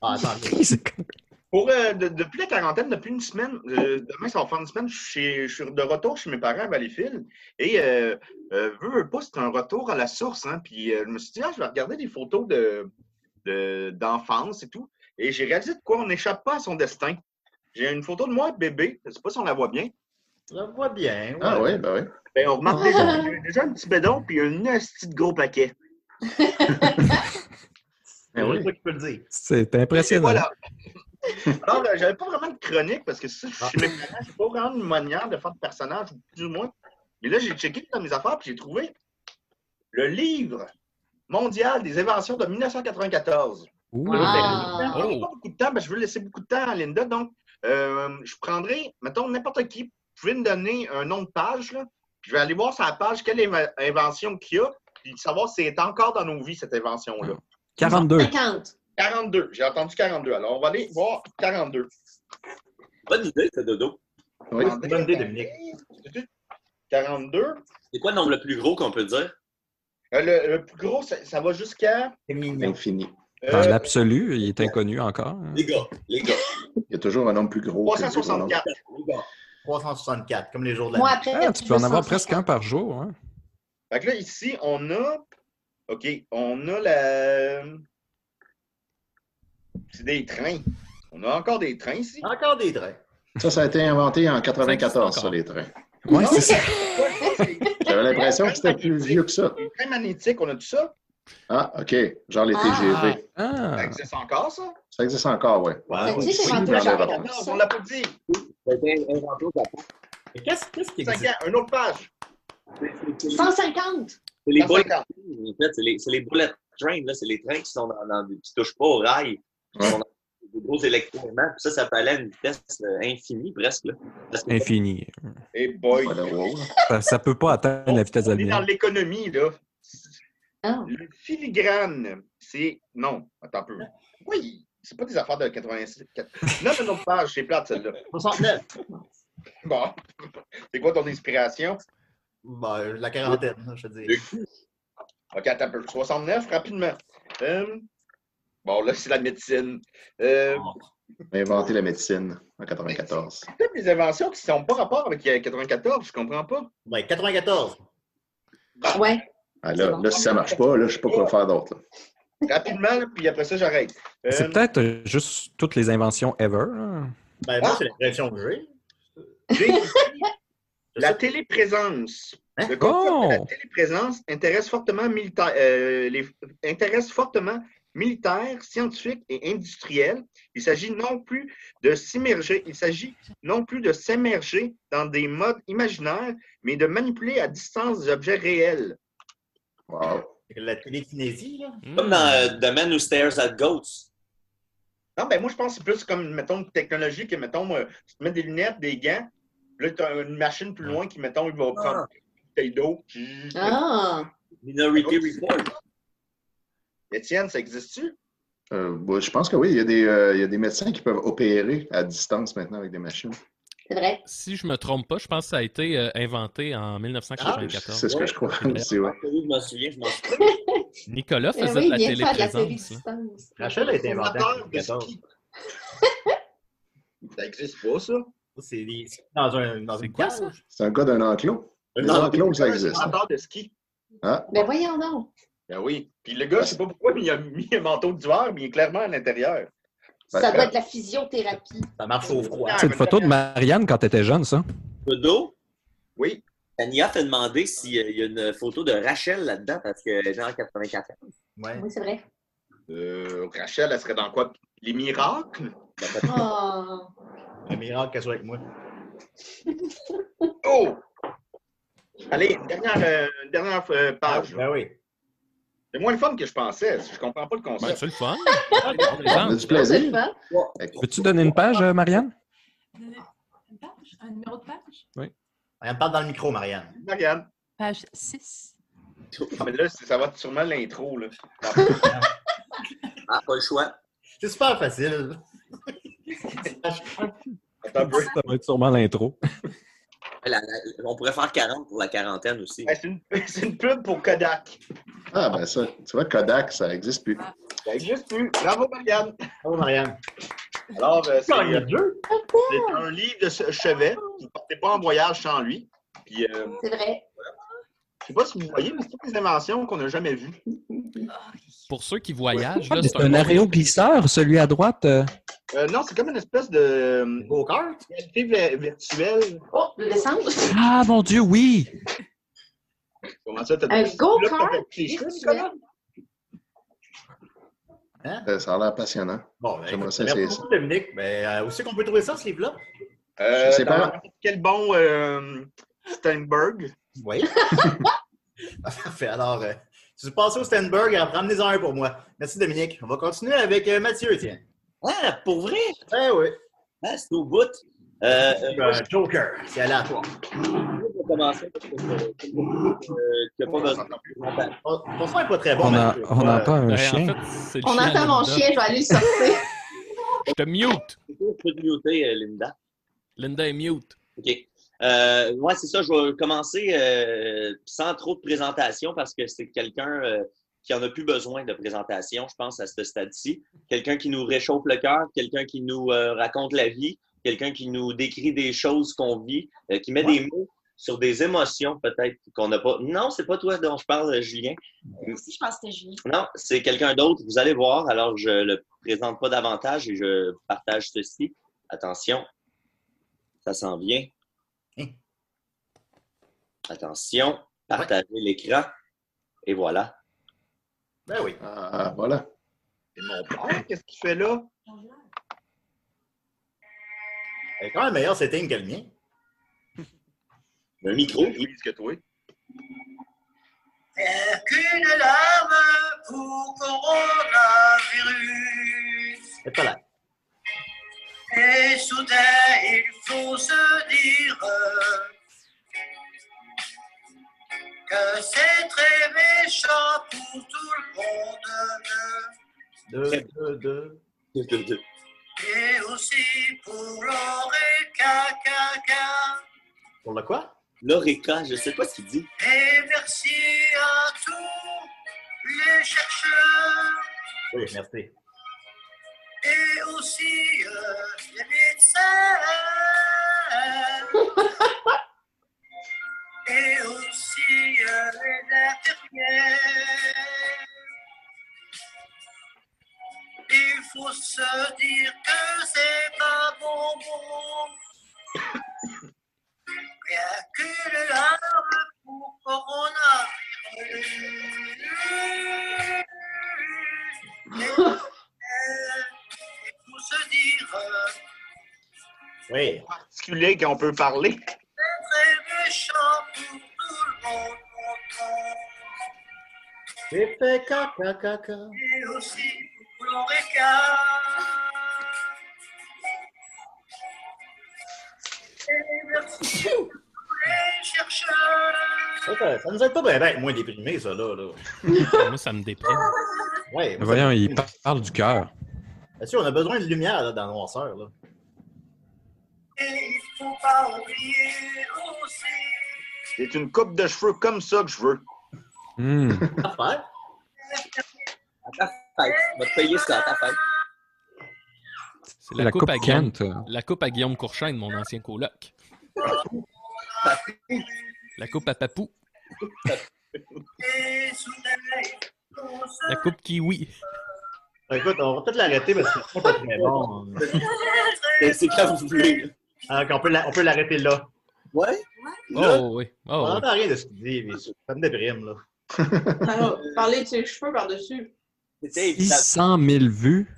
Speaker 1: Ah, attends.
Speaker 3: C'est comme-
Speaker 5: Pour, euh, de- depuis la quarantaine, depuis une semaine, euh, demain, ça va faire une semaine, je suis, chez- je suis de retour chez mes parents à Valleyfield. Et, euh, euh, veux, veux pas, c'est un retour à la source. Hein, puis, euh, je me suis dit, ah, je vais regarder des photos de, de- d'enfance et tout. Et j'ai réalisé de quoi on n'échappe pas à son destin. J'ai une photo de moi, bébé. Je sais pas si on la voit bien.
Speaker 1: Ça va bien. ouais.
Speaker 7: Ah oui, ben oui.
Speaker 5: Ben, on remarque déjà, (laughs) déjà un petit bédon, puis un de gros paquet. (laughs)
Speaker 1: C'est
Speaker 7: oui.
Speaker 1: toi qui peux le dire.
Speaker 3: C'est
Speaker 5: Et
Speaker 3: impressionnant.
Speaker 5: voilà. (laughs) Alors, euh, j'avais pas vraiment de chronique parce que ça, je
Speaker 1: Ah.
Speaker 5: suis mécanique, j'ai pas vraiment une manière de faire de personnage, ou plus ou moins. Mais là, j'ai checké dans mes affaires puis j'ai trouvé le livre mondial des inventions de 1994.
Speaker 3: Ouh.
Speaker 6: Ah.
Speaker 5: Je n'ai pas beaucoup de temps, ben, je veux laisser beaucoup de temps à Linda, donc euh, je prendrai, mettons, n'importe qui, vous pouvez me donner un nom de page, là. Je vais aller voir sur la page quelle inv- invention qu'il y a, puis savoir si c'est encore dans nos vies, cette invention-là.
Speaker 3: 42.
Speaker 6: 50.
Speaker 5: 42, j'ai entendu 42. Alors, on va aller voir 42.
Speaker 2: Bonne idée, ça, Dodo.
Speaker 7: Oui.
Speaker 1: Bonne idée, Dominique.
Speaker 5: 42.
Speaker 2: C'est quoi le nombre le plus gros qu'on peut dire?
Speaker 5: Euh, le, le plus gros, ça, ça va jusqu'à.
Speaker 7: Infini.
Speaker 3: Dans
Speaker 5: euh,
Speaker 3: l'absolu, il est inconnu encore. hein.
Speaker 2: Les gars, les gars,
Speaker 7: Il y a toujours un nombre plus gros. que le plus grand nombre.
Speaker 5: 364.
Speaker 2: les gars.
Speaker 1: 364, comme les jours de
Speaker 6: Moi,
Speaker 1: l'année.
Speaker 6: après,
Speaker 3: Ah, tu peux en avoir
Speaker 6: 250.
Speaker 3: presque un par jour. hein.
Speaker 5: Fait que là, ici, on a. OK, on a la. C'est des trains. On a encore des trains ici.
Speaker 1: Encore des trains.
Speaker 7: Ça, ça a été inventé en
Speaker 4: Ça
Speaker 7: 94,
Speaker 4: existe
Speaker 7: ça, les trains.
Speaker 3: C'est ça.
Speaker 7: J'avais l'impression que c'était plus vieux que ça.
Speaker 5: Les trains magnétiques, on a tout ça?
Speaker 7: Ah, OK. Genre les
Speaker 6: Ah.
Speaker 7: TGV.
Speaker 3: Ah.
Speaker 5: Ça existe encore, ça?
Speaker 7: Ça existe encore, oui.
Speaker 6: C'est
Speaker 7: oui,
Speaker 5: on l'a pas dit.
Speaker 2: Ça a été inventé au Japon.
Speaker 1: Qu'est-ce qui
Speaker 5: 5
Speaker 1: existe?
Speaker 5: une autre page.
Speaker 2: C'est- c'est-
Speaker 6: 150.
Speaker 2: C'est les
Speaker 5: 150.
Speaker 2: bullet trains, en fait. C'est les, c'est les bullet trains, là. C'est les trains qui sont dans, dans- qui touchent pas au rail.
Speaker 7: Ouais.
Speaker 2: sont dans des gros électroaimants. Puis ça, ça peut aller à une vitesse euh, infinie, presque, là. Parce que
Speaker 3: Infini.
Speaker 5: Et boy.
Speaker 7: Voilà, wow.
Speaker 3: Ça, ça peut pas atteindre la vitesse de
Speaker 5: On
Speaker 3: la
Speaker 5: est dans
Speaker 3: lumière.
Speaker 5: l'économie, là.
Speaker 6: Ah.
Speaker 5: Le filigrane, c'est. Non, attends un peu. Oui, c'est pas des affaires de 86. Non, une autre page, c'est plate celle-là.
Speaker 1: 69.
Speaker 5: Bon. C'est quoi ton inspiration?
Speaker 1: Ben, la quarantaine, je te dis.
Speaker 2: Le
Speaker 5: Ok, attends un peu. 69, rapidement. Euh, Bon, là, c'est la médecine. Euh,
Speaker 7: On a inventé la médecine en 94.
Speaker 5: c'est peut-être des inventions qui n'ont pas rapport avec euh, 94, je comprends pas.
Speaker 1: Ben, 94.
Speaker 6: Ouais.
Speaker 7: Ah, là,
Speaker 6: bon.
Speaker 7: là, si ça marche pas, là, je sais pas quoi faire d'autre.
Speaker 5: Rapidement, là, puis après ça, j'arrête. Euh,
Speaker 3: C'est peut-être euh, juste toutes les inventions ever. hein.
Speaker 1: Ben, moi, c'est l'impression que j'ai. (laughs)
Speaker 5: la téléprésence.
Speaker 1: Hein?
Speaker 5: Le concept de la
Speaker 3: Oh!
Speaker 5: téléprésence intéresse fortement, militaire, euh, les, intéresse fortement militaires, scientifiques et industriels. Il s'agit non plus de s'immerger, il s'agit non plus de s'immerger dans des modes imaginaires, mais de manipuler à distance des objets réels.
Speaker 7: Wow.
Speaker 1: La télékinésie, là.
Speaker 2: Comme dans euh, The Man Who Stares at Goats.
Speaker 5: Non, ben moi, je pense que c'est plus comme, mettons, une technologie que, mettons, euh, tu te mets des lunettes, des gants, puis là, tu as une machine plus loin qui, mettons, il va prendre une bouteille d'eau.
Speaker 6: Ah.
Speaker 2: Minority Report.
Speaker 5: Étienne, ça existe-tu?
Speaker 7: Euh, bah, je pense que oui, il y, a des, euh, il y a des médecins qui peuvent opérer à distance maintenant avec des machines.
Speaker 6: C'est vrai.
Speaker 4: Si je me trompe pas, je pense que ça a été euh, inventé en
Speaker 7: C'est
Speaker 4: 1994.
Speaker 7: ce que je crois aussi, ouais.
Speaker 2: Oui, je m'en souviens, je m'en souviens. (laughs)
Speaker 4: Nicolas faisait
Speaker 6: oui,
Speaker 4: de la téléprésence.
Speaker 1: Rachel a été inventée en
Speaker 5: Fondateur de
Speaker 1: 94.
Speaker 5: ski. Ça n'existe pas, ça?
Speaker 1: C'est des- c'est dans, un, dans
Speaker 4: C'est
Speaker 1: une
Speaker 4: quoi, ça?
Speaker 7: C'est un cas d'un enclos. Les enclos, ça existe.
Speaker 5: Fondateur de ski.
Speaker 7: Ah,
Speaker 6: Ben voyons donc.
Speaker 5: Ben oui. Puis le gars, je sais pas pourquoi, mais il a mis un manteau d'hiver, mais il est clairement à l'intérieur.
Speaker 6: Ça
Speaker 7: Ben,
Speaker 6: doit être de la physiothérapie.
Speaker 1: Ça marche au froid.
Speaker 3: C'est une photo de Marianne quand elle était jeune, ça.
Speaker 2: Dodo,
Speaker 5: Oui.
Speaker 2: Tania t'a demandé s'il y a une photo de Rachel là-dedans parce qu'elle est en 94.
Speaker 1: Ouais.
Speaker 6: Oui, c'est vrai.
Speaker 5: Euh, Rachel, elle serait dans quoi? Les miracles?
Speaker 6: Oh.
Speaker 1: Un miracle qu'elle soit avec moi.
Speaker 5: Oh! Allez, une dernière, euh, dernière euh, page.
Speaker 1: Ben oui.
Speaker 5: C'est moins le fun que je pensais. Je comprends pas le
Speaker 4: Ben,
Speaker 5: concept.
Speaker 4: c'est le fun. (laughs)
Speaker 7: a du
Speaker 6: C'est
Speaker 7: plaisir.
Speaker 6: fun.
Speaker 3: Veux-tu donner une page, euh, Marianne?
Speaker 8: Une page? Un numéro de page?
Speaker 1: Marianne, parle dans le micro, Marianne.
Speaker 5: Marianne.
Speaker 8: Page 6.
Speaker 5: Ah, mais là, c'est- ça va être sûrement l'intro. là.
Speaker 2: Ah, pas le choix.
Speaker 1: C'est super facile. (laughs)
Speaker 3: Ça va être sûrement l'intro.
Speaker 2: La- la- on pourrait faire 40 pour la quarantaine aussi.
Speaker 5: C'est une, (laughs) c'est une pub pour Kodak.
Speaker 7: Ah, ben ça, tu vois, Kodak, ça n'existe plus.
Speaker 5: Ça n'existe plus. Bravo, Marianne.
Speaker 1: Oh, Marianne.
Speaker 5: Alors, euh, c'est c'est un livre de chevet. Vous ne partez pas en voyage sans lui. Puis, euh,
Speaker 6: C'est vrai.
Speaker 5: Je ne sais pas si vous voyez, mais c'est toutes des inventions qu'on n'a jamais vues. (laughs)
Speaker 4: Pour ceux qui voyagent, là, c'est
Speaker 3: C'est un aréoglisseur, celui à droite. euh,
Speaker 5: Euh, non, c'est comme une espèce de euh,
Speaker 1: Go-kart?
Speaker 5: réalité vi- virtuelle.
Speaker 6: Oh, l'essence.
Speaker 3: Ah, mon Dieu, oui!
Speaker 5: Comment ça, t'as
Speaker 6: Un go-kart virtuel.
Speaker 7: Euh, Ça a l'air passionnant.
Speaker 1: Bon, ben,
Speaker 7: J'aimerais ça essayer
Speaker 1: Dominique. Ben, euh, où c'est qu'on peut trouver ça, ce livre-là?
Speaker 5: Euh,
Speaker 7: Je sais pas.
Speaker 5: Quel bon euh, Steinberg?
Speaker 1: Oui. (laughs) Parfait. Alors, euh, si vous passez au Stenberg, ramenez-en un pour moi. Merci, Dominique. On va continuer avec euh, Mathieu, tiens.
Speaker 2: Ah, pour vrai?
Speaker 1: Eh oui.
Speaker 2: Ah, c'est au bout. Euh, euh,
Speaker 1: Euh, Joker, c'est aléatoire.
Speaker 2: je vais commencer parce que euh, pas besoin de.
Speaker 1: Ton son n'est pas très bon,
Speaker 3: On, a,
Speaker 1: Mathieu.
Speaker 3: on
Speaker 1: Euh,
Speaker 3: entend un
Speaker 4: Ben,
Speaker 3: chien.
Speaker 4: en fait,
Speaker 6: On
Speaker 4: chien
Speaker 6: entend mon chien, je vais aller le sortir.
Speaker 4: Je te mute.
Speaker 2: Je peux te muter, Linda.
Speaker 4: Linda est mute.
Speaker 2: OK. Euh, ouais, c'est ça. Je vais commencer euh, sans trop de présentation parce que c'est quelqu'un euh, qui en a plus besoin de présentation, je pense, à ce stade-ci. Quelqu'un qui nous réchauffe le cœur, quelqu'un qui nous euh, raconte la vie, quelqu'un qui nous décrit des choses qu'on vit, euh, qui met
Speaker 1: Ouais.
Speaker 2: des mots sur des émotions peut-être qu'on n'a pas. Non, c'est pas toi dont je parle, Julien.
Speaker 8: Si je pense que c'était Julien.
Speaker 2: Non, c'est quelqu'un d'autre. Vous allez voir. Alors, je ne le présente pas davantage et je partage ceci. Attention, ça s'en vient. Attention, partagez l'écran. Et voilà.
Speaker 1: Ben oui.
Speaker 7: Ah, voilà.
Speaker 5: C'est mon père, qu'est-ce qu'il fait là?
Speaker 1: C'est quand même meilleur setting que le mien.
Speaker 2: Un micro.
Speaker 5: Plus que toi.
Speaker 9: Faire qu'une larme pour coronavirus.
Speaker 1: C'est pas là.
Speaker 9: Et soudain, il faut se dire que c'est très méchant pour tout le monde.
Speaker 1: Deux, deux, deux.
Speaker 9: Et aussi pour l'oreca caca.
Speaker 1: Pour le quoi?
Speaker 2: L'Oreca, je ne sais pas ce qu'il dit.
Speaker 9: Et merci à tous les chercheurs.
Speaker 1: Oui, merci.
Speaker 9: et aussi euh, les médecins. (laughs) et aussi les infirmières. Il faut se dire que c'est pas bon, bon. Rien qu'une larme pour coronavirus. Il faut se dire euh,
Speaker 1: Oui.
Speaker 5: Particulier qu'on peut parler.
Speaker 9: Très méchant pour tout le monde.
Speaker 1: J'ai fait caca, caca.
Speaker 9: Et aussi pour l'oreca. Et merci à tous les chercheurs.
Speaker 1: Ça, nous aide pas bien ben, être moins déprimés, ça, là. là.
Speaker 4: Moi, ça me déprime.
Speaker 1: Ouais,
Speaker 3: Mais Voyons, il parle du cœur.
Speaker 1: Bien-sûr, on a besoin de lumière là, dans la noirceur. Là?
Speaker 9: Et faut pas oublier aussi.
Speaker 5: C'est une coupe de cheveux comme ça que je veux.
Speaker 1: Affaire.
Speaker 2: À ta fête. On va te payer ça à ta fête.
Speaker 4: C'est
Speaker 3: La,
Speaker 4: la,
Speaker 3: coupe
Speaker 4: coupe à Guillaume.
Speaker 3: Kent.
Speaker 4: La coupe à Guillaume Courchaine, mon ancien coloc. La coupe à Papou. La coupe Kiwi.
Speaker 1: Écoute, on va peut-être l'arrêter parce que c'est pas très bon.
Speaker 2: C'est- C'est quand vous voulez.
Speaker 1: Ah, on peut la- on peut l'arrêter là.
Speaker 2: Ouais? Là,
Speaker 4: Oh oui.
Speaker 1: On
Speaker 4: Oh, oui.
Speaker 1: n'entend rien de ce qu'il dit, mais ça me déprime. Là. (laughs)
Speaker 6: Alors, parler de ses cheveux par-dessus.
Speaker 2: c'était évident.
Speaker 3: 600 000 vues.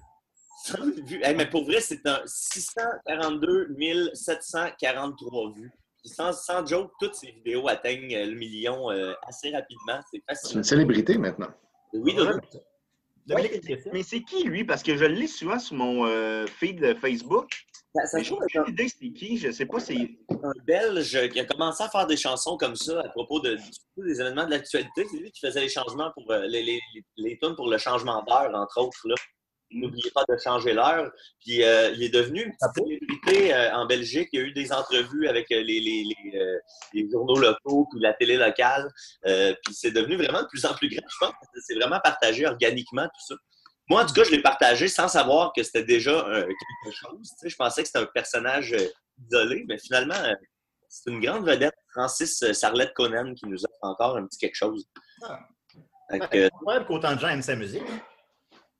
Speaker 2: vues. Hey, mais pour vrai, c'est un 642 743 vues. Puis sans, sans joke, toutes ces vidéos atteignent euh, le million euh, assez rapidement. C'est
Speaker 7: C'est
Speaker 2: fascinant.
Speaker 7: une célébrité maintenant.
Speaker 2: Oui,
Speaker 1: une question?
Speaker 5: Mais c'est qui, lui? Parce que je le lis souvent sur mon euh, feed de Facebook.
Speaker 2: Ça, ça
Speaker 5: aucune idée c'est qui. Je sais pas c'est...
Speaker 2: un Belge qui a commencé à faire des chansons comme ça à propos de, des événements de l'actualité. C'est lui qui faisait les changements pour euh, les, les, les, tunes pour le changement d'heure, entre autres. Là. N'oubliez pas de changer l'heure. Puis euh, il est devenu une petite célébrité euh, en Belgique. Il y a eu des entrevues avec euh, les, les, les, euh, les journaux locaux puis la télé locale. Euh, puis c'est devenu vraiment de plus en plus grand. Je pense que c'est vraiment partagé organiquement tout ça. Moi, en tout cas, je l'ai partagé sans savoir que c'était déjà euh, quelque chose. Tu sais, je pensais que c'était un personnage euh, isolé, mais finalement, euh, c'est une grande vedette, Francis Sarlette Conan, qui nous offre encore un petit quelque chose.
Speaker 1: Ah. Ouais, incroyable qu'autant de gens aiment sa musique.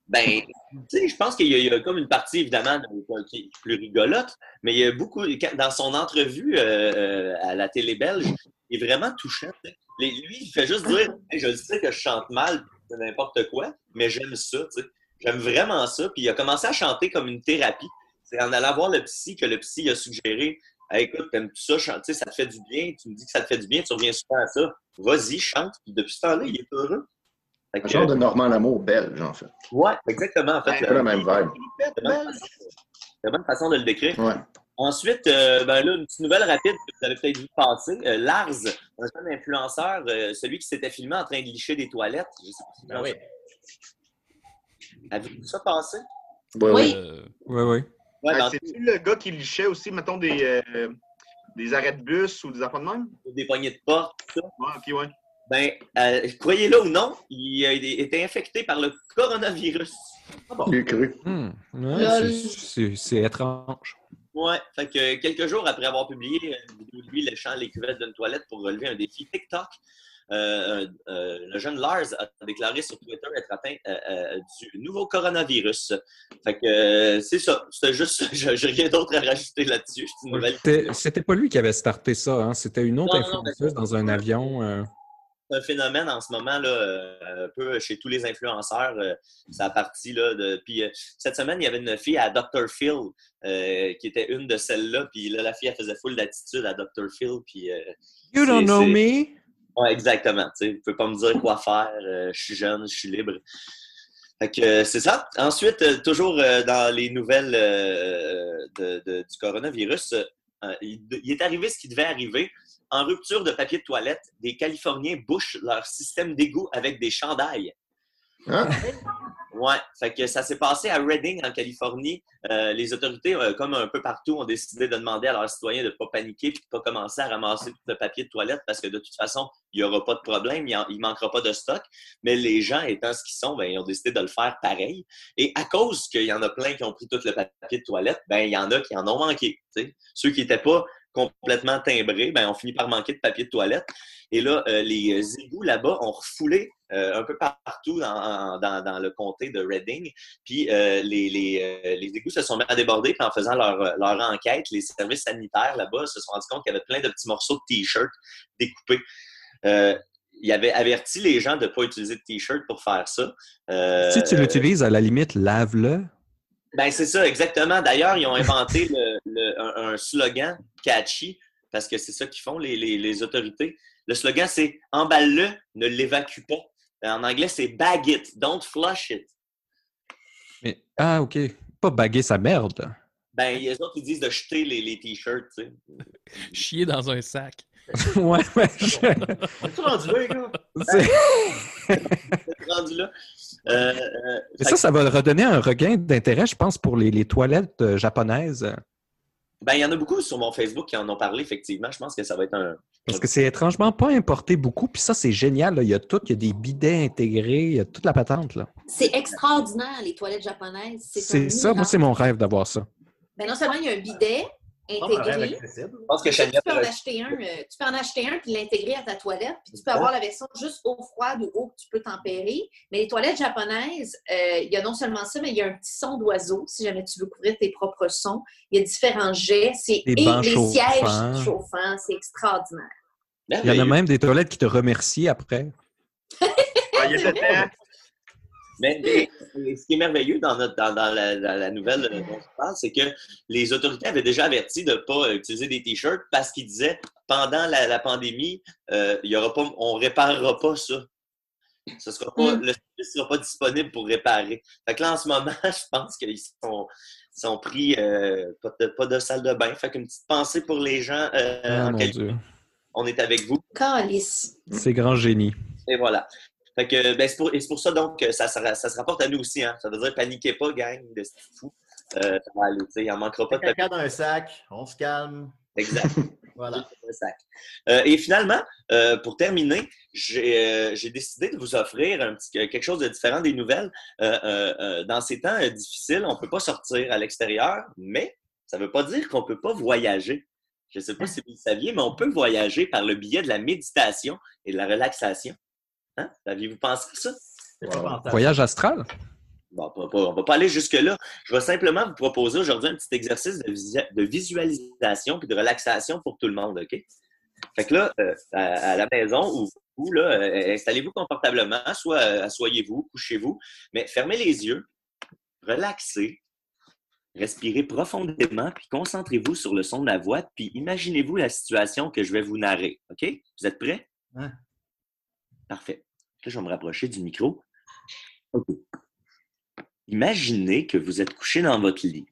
Speaker 2: Ben, tu sais, je pense qu'il y, a- il y a comme une partie, évidemment, de- qui est plus rigolote, mais il y a beaucoup, quand- dans son entrevue à la télé belge, il est vraiment touchant. Lui, il fait juste dire Hey, Je sais que je chante mal, c'est n'importe quoi, mais j'aime ça. tu sais. J'aime vraiment ça. Puis il a commencé à chanter comme une thérapie. C'est en allant voir le psy que le psy a suggéré Hey, écoute, t'aimes ça? Chanter, ça te fait du bien, tu me dis que ça te fait du bien, tu reviens souvent à ça. Vas-y, chante. Puis depuis ce temps-là, il est heureux.
Speaker 7: Un
Speaker 2: que,
Speaker 7: genre de Normand Lamour belge, en fait.
Speaker 2: Ouais, exactement. En fait,
Speaker 7: C'est pas la même vibe.
Speaker 2: c'est la bonne façon- c'est la bonne façon de le décrire.
Speaker 7: Ouais.
Speaker 2: Ensuite, euh, ben là, une petite nouvelle rapide que vous avez peut-être vu passer. Euh, Lars, un jeune influenceur, euh, celui qui s'était filmé en train de licher des toilettes. Je sais pas si
Speaker 1: Ben oui.
Speaker 2: Avez-vous vu ça passer?
Speaker 6: Oui.
Speaker 4: Euh,
Speaker 3: Oui, oui.
Speaker 2: Ouais,
Speaker 5: Ah,
Speaker 2: dans
Speaker 5: C'est-tu le gars qui lichait aussi, mettons, des, euh, des arrêts de bus ou des affaires de même?
Speaker 2: des poignées de porte, tout ça.
Speaker 5: Ouais, ok, ouais.
Speaker 2: Ben, euh, croyez-le ou non, il a été infecté par le coronavirus.
Speaker 7: J'ai cru.
Speaker 3: Hmm. Ouais, c'est étrange.
Speaker 2: Ouais, fait que quelques jours après avoir publié une vidéo de lui léchant les cuvettes d'une toilette pour relever un défi TikTok, euh, euh, le jeune Lars a déclaré sur Twitter être atteint euh, du nouveau coronavirus. Fait que c'est ça. C'était juste. (laughs) J'ai rien d'autre à rajouter là-dessus.
Speaker 3: C'était pas lui qui avait starté ça, hein? c'était une autre
Speaker 2: Non, non, non,
Speaker 3: influenceuse dans un avion. Euh.
Speaker 2: Un phénomène en ce moment, là, euh, un peu chez tous les influenceurs. euh, ça a parti. Là, de... Puis euh, cette semaine, il y avait une fille à Dr. Phil euh, qui était une de celles-là. Puis là, la fille, elle faisait full d'attitude à Dr. Phil. Puis euh,
Speaker 3: You don't know me?
Speaker 2: Ouais, exactement. Tu vous pouvez pas me dire quoi faire. euh, je suis jeune, je suis libre. Fait que euh, c'est ça. Ensuite, euh, toujours euh, dans les nouvelles euh, de- de- du coronavirus, euh, il, il est arrivé ce qui devait arriver. En rupture de papier de toilette, des Californiens bouchent leur système d'égout avec des chandails.
Speaker 7: Hein?
Speaker 2: Ouais, fait que ça s'est passé à Redding, en Californie. Euh, les autorités, euh, comme un peu partout, ont décidé de demander à leurs citoyens de ne pas paniquer et de ne pas commencer à ramasser tout le papier de toilette parce que de toute façon, il n'y aura pas de problème, il ne manquera pas de stock. Mais les gens, étant ce qu'ils sont, ben, ils ont décidé de le faire pareil. Et à cause qu'il y en a plein qui ont pris tout le papier de toilette, ben, il y en a qui en ont manqué. Ceux qui n'étaient pas complètement timbrés, ben, ont fini par manquer de papier de toilette. Et là, euh, les égouts là-bas ont refoulé euh, un peu partout dans, dans- dans le comté de Redding. Puis euh, les, les, euh, les égouts se sont mis à déborder. Puis en faisant leur, leur enquête, les services sanitaires là-bas se sont rendus compte qu'il y avait plein de petits morceaux de T-shirt découpés. Euh, il avait averti les gens de ne pas utiliser de T-shirt pour faire ça. Euh,
Speaker 3: Si tu l'utilises, à la limite, lave-le.
Speaker 2: ben, c'est ça, exactement. D'ailleurs, ils ont inventé le- un, un slogan catchy, parce que c'est ça qu'ils font, les, les- les autorités. Le slogan, c'est emballe-le, ne l'évacue pas. En anglais, c'est bag it, don't flush it.
Speaker 3: Mais, ah, OK. Pas baguer sa merde.
Speaker 2: Ben, les autres, ils disent de jeter les, les t-shirts, tu sais.
Speaker 4: chier dans un sac. (laughs)
Speaker 3: ouais, ouais. je- (laughs)
Speaker 1: On est rendu là, les gars?
Speaker 3: c'est- (laughs)
Speaker 2: rendu là? Euh, euh,
Speaker 3: Mais
Speaker 2: fait
Speaker 3: ça, ça va redonner un regain d'intérêt, je pense, pour les, les toilettes euh, japonaises.
Speaker 2: Ben, il y en a beaucoup sur mon Facebook qui en ont parlé, effectivement. Je pense que ça va être un.
Speaker 3: Parce que c'est étrangement pas importé beaucoup. Puis ça, c'est génial. là. Il y a tout. Il y a des bidets intégrés. Il y a toute la patente. là.
Speaker 6: C'est extraordinaire, les toilettes japonaises. C'est
Speaker 3: ça. Moi, c'est mon rêve d'avoir ça.
Speaker 6: Ben, non seulement il y a un bidet intégré,
Speaker 1: accessible.
Speaker 2: Je pense que
Speaker 6: tu peux en acheter un, euh, tu peux en acheter un puis l'intégrer à ta toilette, puis tu peux avoir la version juste eau froide ou eau que tu peux tempérer. Mais les toilettes japonaises, euh, il y a non seulement ça, mais il y a un petit son d'oiseau si jamais tu veux couvrir tes propres sons. Il y a différents jets, c'est
Speaker 3: Des
Speaker 6: et les
Speaker 3: chauffants.
Speaker 6: sièges chauffants, c'est extraordinaire.
Speaker 3: Il y en a même des toilettes qui te remercient après.
Speaker 5: Ah, il était temps.
Speaker 2: Mais, mais ce qui est merveilleux dans, notre, dans, dans la, dans la nouvelle euh, dont je parle, c'est que les autorités avaient déjà averti de ne pas utiliser des t-shirts parce qu'ils disaient pendant la, la pandémie, euh, il y aura pas, on ne réparera pas ça. Ce sera pas,
Speaker 6: Mm.
Speaker 2: Le service ne sera pas disponible pour réparer. Fait que là, en ce moment, (laughs) je pense qu'ils sont, sont pris euh, pas, de, pas de salle de bain. Fait qu'une petite pensée pour les gens euh,
Speaker 3: Ah,
Speaker 2: en
Speaker 3: mon. Dieu.
Speaker 2: On est avec vous.
Speaker 6: Calice.
Speaker 3: C'est grand génie.
Speaker 2: Et voilà. Fait que, ben, c'est pour, et c'est pour ça donc que ça, se- ça se rapporte à nous aussi. Hein. Ça veut dire paniquez pas, gang de fou. Euh, ça va aller, il n'en manquera pas.
Speaker 1: Caca dans un sac, on se calme.
Speaker 2: Exact. (laughs)
Speaker 1: Voilà.
Speaker 2: Un sac. Euh, et finalement, euh, pour terminer, j'ai euh, j'ai décidé de vous offrir un petit, quelque chose de différent des nouvelles. Euh, euh, euh, dans ces temps euh, difficiles, on ne peut pas sortir à l'extérieur, mais ça ne veut pas dire qu'on ne peut pas voyager. Je ne sais pas si vous le saviez, mais on peut voyager par le biais de la méditation et de la relaxation. Hein? Aviez-vous pensé à ça?
Speaker 3: Voyage astral?
Speaker 2: Bon, pas, pas, on va pas aller jusque-là. Je vais simplement vous proposer aujourd'hui un petit exercice de, visualisation puis de relaxation pour tout le monde, OK? Fait que là, euh, à, à la maison ou vous, là, euh, installez-vous confortablement, soit euh, asseyez-vous, couchez-vous, mais fermez les yeux, relaxez, respirez profondément, puis concentrez-vous sur le son de la voix, puis imaginez-vous la situation que je vais vous narrer, OK? Vous êtes prêts?
Speaker 1: Ouais.
Speaker 2: Parfait. Là, je vais me rapprocher du micro. OK. Imaginez que vous êtes couché dans votre lit.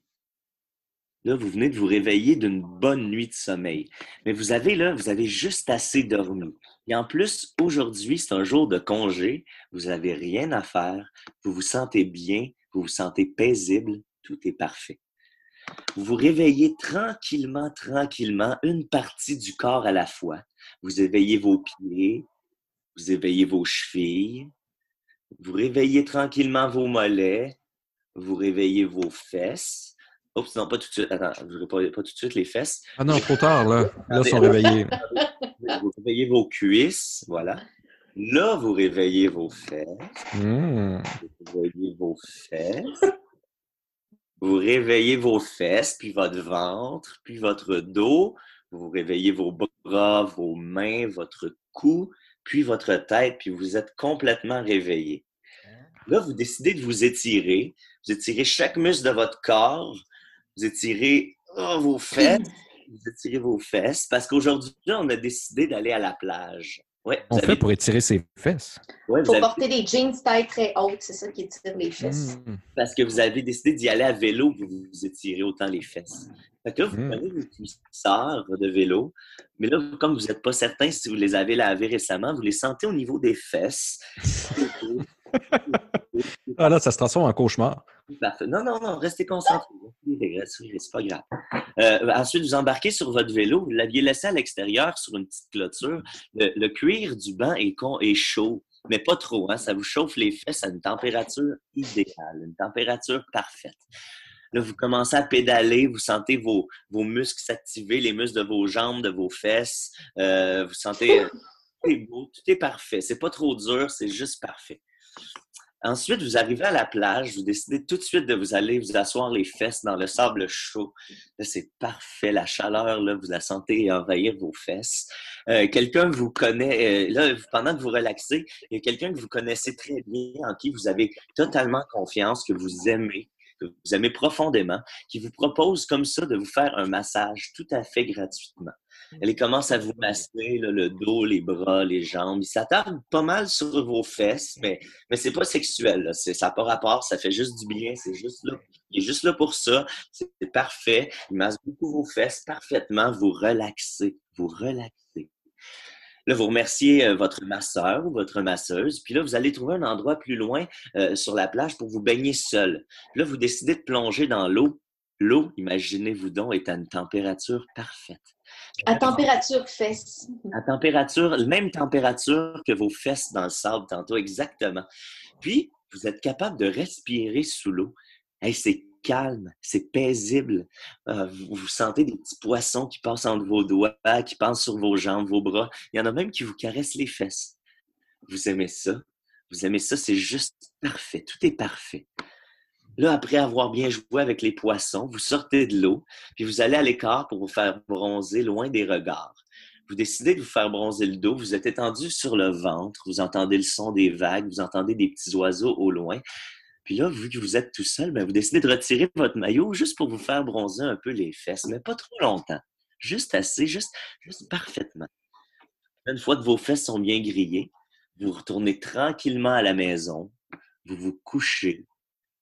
Speaker 2: Là, vous venez de vous réveiller d'une bonne nuit de sommeil. Mais vous avez là, vous avez juste assez dormi. Et en plus, aujourd'hui, c'est un jour de congé. Vous n'avez rien à faire. Vous vous sentez bien. Vous vous sentez paisible. Tout est parfait. Vous vous réveillez tranquillement, tranquillement, une partie du corps à la fois. Vous éveillez vos pieds. Vous éveillez vos chevilles. Vous réveillez tranquillement vos mollets. Vous réveillez vos fesses. Oups, non, pas tout de suite. Attends, ne pas, pas tout de suite les fesses.
Speaker 3: Ah non, trop tard, là. Là, ils sont réveillés. (laughs)
Speaker 2: Vous réveillez vos cuisses, voilà. Là, vous réveillez vos fesses.
Speaker 3: Hmm.
Speaker 2: Vous réveillez vos fesses. Vous réveillez vos fesses, puis votre ventre, puis votre dos. Vous réveillez vos bras, vos mains, votre cou, puis votre tête, puis vous êtes complètement réveillé. Là, vous décidez de vous étirer. Vous étirez chaque muscle de votre corps. Vous étirez oh, vos (clears throat) fesses. Vous étirez vos fesses parce qu'aujourd'hui, on a décidé d'aller à la plage. Ouais,
Speaker 3: On fait pour étirer ses fesses.
Speaker 2: ouais, vous
Speaker 6: faut
Speaker 2: avez-
Speaker 6: porter des jeans taille très haute, c'est ça qui étire les fesses.
Speaker 3: Hmm.
Speaker 2: parce que vous avez décidé d'y aller à vélo, vous vous étirez autant les fesses. Fait que là, vous
Speaker 3: Mm.
Speaker 2: prenez vos cuissards de vélo, mais là, comme vous n'êtes pas certain si vous les avez lavés récemment, vous les sentez au niveau des fesses. (laughs) (laughs)
Speaker 3: Ah là, ça se transforme en cauchemar.
Speaker 2: Parfait. Non, non, non, restez concentrés. Respirez, C'est pas grave. Euh, ensuite, vous embarquez sur votre vélo. Vous l'aviez laissé à l'extérieur sur une petite clôture. Le, le cuir du banc est, con- est chaud, mais pas trop. Hein? Ça vous chauffe les fesses à une température idéale, une température parfaite. Là, vous commencez à pédaler, vous sentez vos, vos muscles s'activer, les muscles de vos jambes, de vos fesses. Euh, vous sentez... euh, tout est beau, tout est parfait. C'est pas trop dur, c'est juste parfait. Ensuite, vous arrivez à la plage, vous décidez tout de suite de vous aller vous asseoir les fesses dans le sable chaud. Là, c'est parfait. La chaleur, là, vous la sentez envahir vos fesses. Euh, quelqu'un vous connaît, euh, là, pendant que vous relaxez, il y a quelqu'un que vous connaissez très bien, en qui vous avez totalement confiance, que vous aimez, que vous aimez profondément, qui vous propose comme ça de vous faire un massage tout à fait gratuitement. Elle commence à vous masser là, le dos, les bras, les jambes. Il s'attarde pas mal sur vos fesses, mais mais c'est pas sexuel. Là. C'est, ça n'a pas rapport, ça fait juste du bien. C'est juste là. Il est juste là pour ça. C'est, c'est parfait. Il masse beaucoup vos fesses parfaitement. Vous relaxez. Vous relaxez. Là, vous remerciez euh, votre masseur ou votre masseuse. Puis là, vous allez trouver un endroit plus loin euh, sur la plage pour vous baigner seul. Puis là, vous décidez de plonger dans l'eau. L'eau, imaginez-vous donc, est à une température parfaite.
Speaker 6: À température fesses.
Speaker 2: À température, même température que vos fesses dans le sable tantôt, exactement. Puis, vous êtes capable de respirer sous l'eau. Hey, c'est calme, c'est paisible. Euh, vous, vous sentez des petits poissons qui passent entre vos doigts, qui passent sur vos jambes, vos bras. Il y en a même qui vous caressent les fesses. Vous aimez ça? Vous aimez ça? C'est juste parfait. Tout est parfait. Là, après avoir bien joué avec les poissons, vous sortez de l'eau, puis vous allez à l'écart pour vous faire bronzer loin des regards. Vous décidez de vous faire bronzer le dos, vous êtes étendu sur le ventre, vous entendez le son des vagues, vous entendez des petits oiseaux au loin. Puis là, vu que vous êtes tout seul, ben, vous décidez de retirer votre maillot juste pour vous faire bronzer un peu les fesses, mais pas trop longtemps. Juste assez, juste, juste parfaitement. Une fois que vos fesses sont bien grillées, vous retournez tranquillement à la maison, vous vous couchez,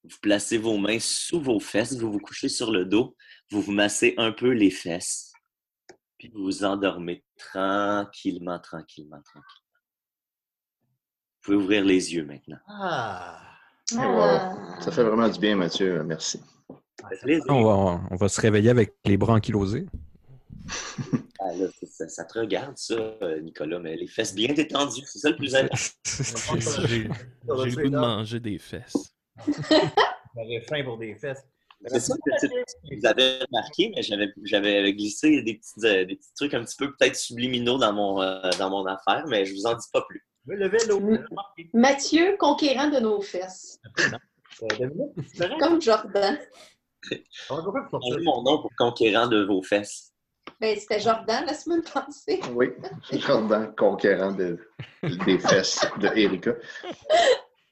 Speaker 2: vous placez vos mains sous vos fesses, vous vous couchez sur le dos, vous vous massez un peu les fesses, puis vous vous endormez tranquillement, tranquillement, tranquillement. Vous pouvez ouvrir les yeux maintenant.
Speaker 1: Ah!
Speaker 6: Ah.
Speaker 7: Ça fait vraiment du bien, Mathieu. Merci.
Speaker 3: On va, on va se réveiller avec les bras ankylosés.
Speaker 2: Ah, là, ça, te regarde, ça, Nicolas, mais les fesses bien détendues, c'est ça le plus important. (laughs)
Speaker 4: J'ai le goût de manger des fesses. (laughs)
Speaker 1: J'aurais faim pour des fesses.
Speaker 2: C'est ça que vous avez remarqué, mais j'avais, j'avais glissé des petits, euh, des petits trucs un petit peu peut-être subliminaux dans mon, euh, dans mon affaire, mais je vous en dis pas plus.
Speaker 1: Le vélo.
Speaker 6: Mathieu, conquérant de nos fesses.
Speaker 1: Euh?
Speaker 6: Comme Jordan.
Speaker 2: Changez mon nom pour conquérant de vos fesses.
Speaker 6: Ben, c'était Jordan la semaine passée.
Speaker 7: Oui, Jordan, conquérant de- des fesses de Erika.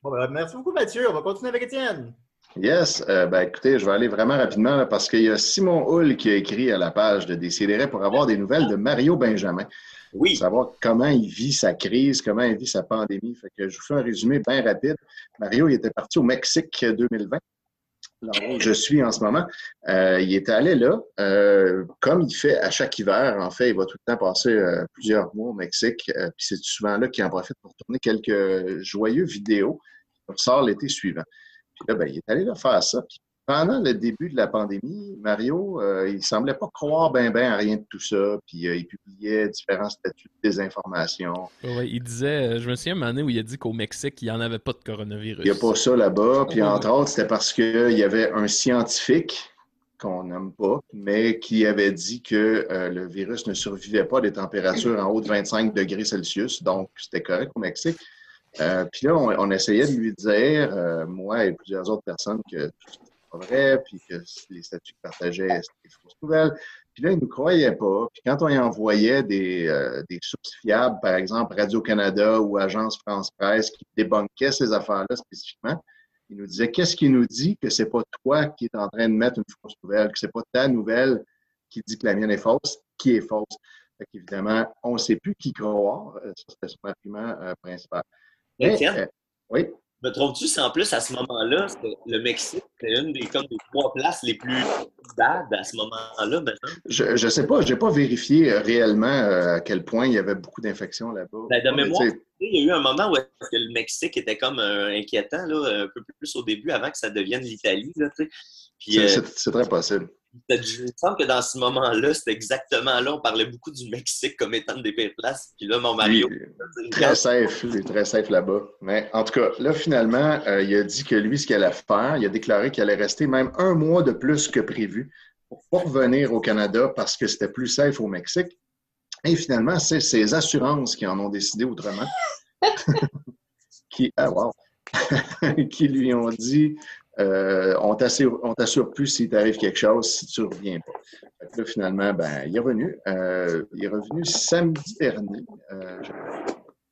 Speaker 1: Bon, ben, merci beaucoup, Mathieu. On va continuer avec Étienne.
Speaker 7: Yes, euh, ben écoutez, je vais aller vraiment rapidement là, parce qu'il y a Simon Hull qui a écrit à la page de Décideret pour avoir des nouvelles de Mario Benjamin.
Speaker 2: Oui.
Speaker 7: savoir comment il vit sa crise, comment il vit sa pandémie. Fait que je vous fais un résumé bien rapide. Mario, il était parti au Mexique 2020, là où je suis en ce moment. Euh, il était allé là, euh, comme il fait à chaque hiver. En fait, il va tout le temps passer euh, plusieurs mois au Mexique. Puis c'est souvent là qu'il en profite pour tourner quelques joyeux vidéos qui ressortent l'été suivant. Puis là, ben, il est allé là faire ça. Pendant le début de la pandémie, Mario, euh, il semblait pas croire ben ben à rien de tout ça. Puis euh, il publiait différents statuts de désinformation.
Speaker 4: Ouais, il disait, euh, je me souviens un moment donné où il a dit qu'au Mexique, il n'y en avait pas de coronavirus.
Speaker 7: Il n'y a pas ça là-bas. Puis entre autres, c'était parce qu'il y avait un scientifique qu'on n'aime pas, mais qui avait dit que euh, le virus ne survivait pas à des températures en haut de 25 degrés Celsius. Donc, c'était correct au Mexique. Puis là, on, on essayait de lui dire, moi et plusieurs autres personnes, que pas vrai, puis que les statuts qu'il partageait, c'était des fausses nouvelles. Puis là, il ne nous croyait pas. Puis quand on y envoyait des, euh, des sources fiables, par exemple Radio-Canada ou Agence France-Presse, qui débunkaient ces affaires-là spécifiquement, il nous disait qu'est-ce qui nous dit que c'est pas toi qui es en train de mettre une fausse nouvelle, que c'est pas ta nouvelle qui dit que la mienne est fausse, qui est fausse? Fait qu'évidemment, on ne sait plus qui croire. Euh, Ça, c'était son argument euh, principal. Mais, euh, oui?
Speaker 2: Me trompes-tu si en plus, à ce moment-là, le Mexique, c'était une des, comme, des trois places les plus bad à ce moment-là, maintenant?
Speaker 7: Je ne sais pas, je n'ai pas vérifié euh, réellement euh, à quel point il y avait beaucoup d'infections là-bas.
Speaker 2: Ben, de
Speaker 7: Mais,
Speaker 2: mémoire, il y a eu un moment où que le Mexique était comme euh, inquiétant, là, un peu plus au début, avant que ça devienne l'Italie.
Speaker 7: c'est très possible.
Speaker 2: Il me semble que dans ce moment-là, c'était exactement là, on parlait beaucoup du Mexique comme étant une des pires places. Puis là, mon Mario,
Speaker 7: Il- Très safe, il est très safe là-bas. Mais en tout cas, là, finalement, euh, il a dit que lui, ce qu'il allait faire, il a déclaré qu'il allait rester même un mois de plus que prévu pour pas revenir au Canada parce que c'était plus safe au Mexique. Et finalement, c'est ses assurances qui en ont décidé autrement. (laughs) qui, ah, wow. (laughs) qui lui ont dit euh, on t'assure plus s'il t'arrive quelque chose si tu reviens pas. Là, finalement, ben, il est revenu. Euh, il est revenu samedi dernier. euh,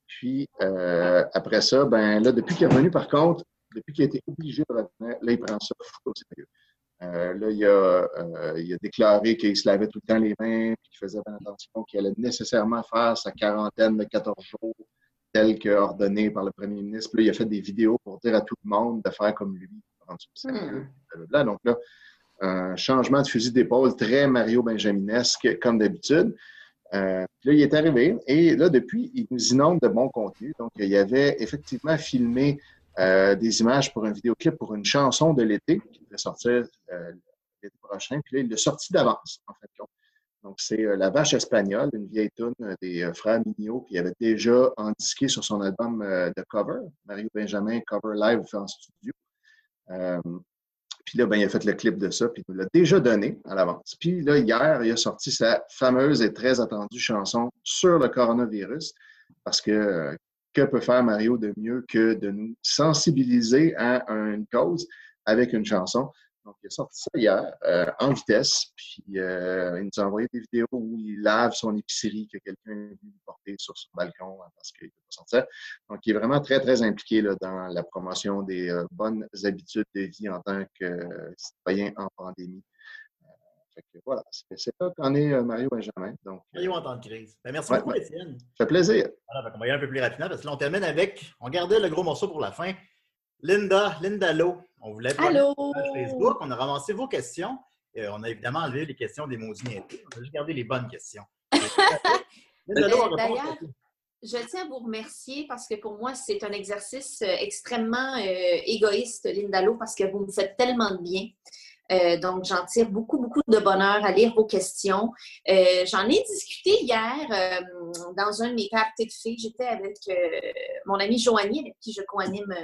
Speaker 7: puis euh, après ça, ben là, depuis qu'il est revenu, par contre, depuis qu'il a été obligé de revenir, là, il prend ça au sérieux. Là, il a, il a déclaré qu'il se lavait tout le temps les mains, qu'il faisait bien attention, qu'il allait nécessairement faire sa quarantaine de 14 jours, telle que ordonnée par le premier ministre. Puis là, il a fait des vidéos pour dire à tout le monde de faire comme lui. Rendu au sérieux, blablabla. Donc là, un changement de fusil d'épaule très Mario Benjaminesque, comme d'habitude. Euh, là, il est arrivé et là, depuis, il nous inonde de bons contenus. Donc, il avait effectivement filmé euh, des images pour un vidéoclip pour une chanson de l'été qui devait sortir euh, l'été prochain. Puis là, il l'a sorti d'avance, en fait. Donc, c'est euh, La Vache espagnole, une vieille tune des euh, frères Mignot qui avait déjà disqué sur son album euh, de cover, Mario Benjamin, cover live en studio. Puis là, ben, il a fait le clip de ça, puis il l'a déjà donné à l'avance. Puis là, hier, il a sorti sa fameuse et très attendue chanson sur le coronavirus, parce que que peut faire Mario de mieux que de nous sensibiliser à une cause avec une chanson? Donc, il a sorti ça hier euh, en vitesse, puis euh, il nous a envoyé des vidéos où il lave son épicerie que quelqu'un venu lui porter sur son balcon hein, parce qu'il ne peut pas sortir. Donc, il est vraiment très, très impliqué là, dans la promotion des euh, bonnes habitudes de vie en tant que citoyen en pandémie. Fait que, voilà, c'est là qu'en est Mario Benjamin. Donc,
Speaker 1: Mario en temps de crise. Ben, merci
Speaker 7: Ouais,
Speaker 1: beaucoup,
Speaker 7: ouais.
Speaker 1: Étienne.
Speaker 7: ça fait plaisir.
Speaker 1: Voilà, on va y aller un peu plus rapidement parce que là, on termine avec. On gardait le gros morceau pour la fin. Linda, Linda Lowe. On voulait
Speaker 6: Allô?
Speaker 1: page Facebook. On a ramassé vos questions. Euh, on a évidemment enlevé les questions des maudits niaiseries. On a juste gardé les bonnes questions. (laughs) Répond
Speaker 6: D'ailleurs, je tiens à vous remercier parce que pour moi, c'est un exercice euh, extrêmement euh, égoïste, Lindalo, parce que vous me faites tellement de bien. Euh, donc, j'en tire beaucoup, beaucoup de bonheur à lire vos questions. Euh, j'en ai discuté hier euh, dans un de mes parties de filles. J'étais avec mon amie Joanie, avec qui je co-anime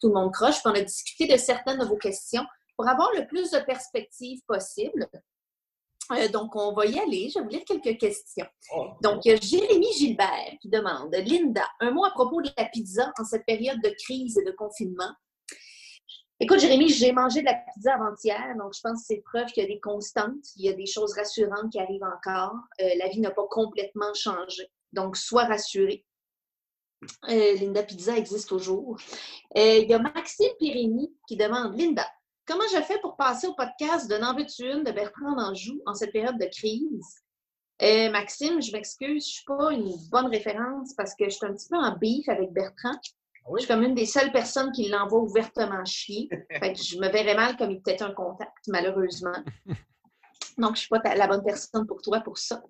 Speaker 6: Tout le monde croche. Puis on a discuté de certaines de vos questions pour avoir le plus de perspectives possible. Donc, on va y aller. Je vais vous lire quelques questions. Donc, il y a Jérémy Gilbert qui demande Linda, un mot à propos de la pizza en cette période de crise et de confinement. Écoute, Jérémy, j'ai mangé de la pizza avant-hier, donc je pense que c'est preuve qu'il y a des constantes, il y a des choses rassurantes qui arrivent encore. Euh, la vie n'a pas complètement changé. Donc, sois rassuré. Euh, Linda Pizza existe toujours. Euh, il y a Maxime Pirini qui demande Linda, comment je fais pour passer au podcast de N'en veux-tu une de Bertrand Anjou en cette période de crise? Maxime, je m'excuse, je ne suis pas une bonne référence parce que je suis un petit peu en beef avec Bertrand. Je suis comme une des seules personnes qui l'envoie ouvertement chier. (laughs) Fait que je me verrais mal comme il peut-être un contact, malheureusement. (laughs) Donc, je ne suis pas ta- la bonne personne pour toi pour ça.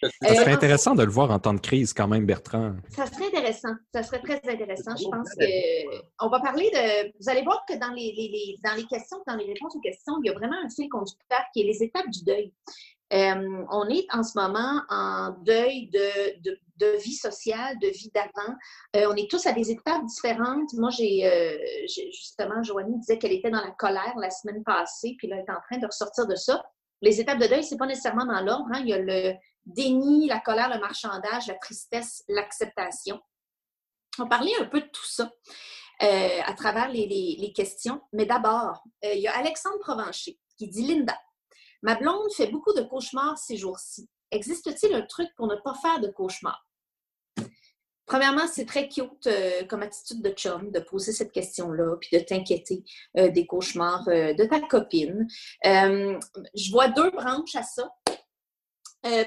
Speaker 3: Ça
Speaker 6: Euh,
Speaker 3: serait intéressant de le voir en temps de crise quand même, Bertrand.
Speaker 6: Ça serait intéressant. Ça serait très intéressant. Je pense que on va parler de. Vous allez voir que dans les, les- les- dans les questions, dans les réponses aux questions, il y a vraiment un fil conducteur qui est les étapes du deuil. Euh, on est en ce moment en deuil de, vie sociale, de vie d'avant. Euh, on est tous à des étapes différentes. Moi, j'ai euh, j'ai- justement, Joanie disait qu'elle était dans la colère la semaine passée, puis là, elle est en train de ressortir de ça. Les étapes de deuil, c'est pas nécessairement dans l'ordre. hein. Il y a le déni, la colère, le marchandage, la tristesse, l'acceptation. On parler un peu de tout ça à travers les, les- questions. Mais d'abord, il y a Alexandre Provencher qui dit Linda, ma blonde fait beaucoup de cauchemars ces jours-ci. Existe-t-il un truc pour ne pas faire de cauchemars? Premièrement, c'est très cute euh, comme attitude de chum de poser cette question-là, puis de t'inquiéter euh, des cauchemars euh, de ta copine. Je vois deux branches à ça.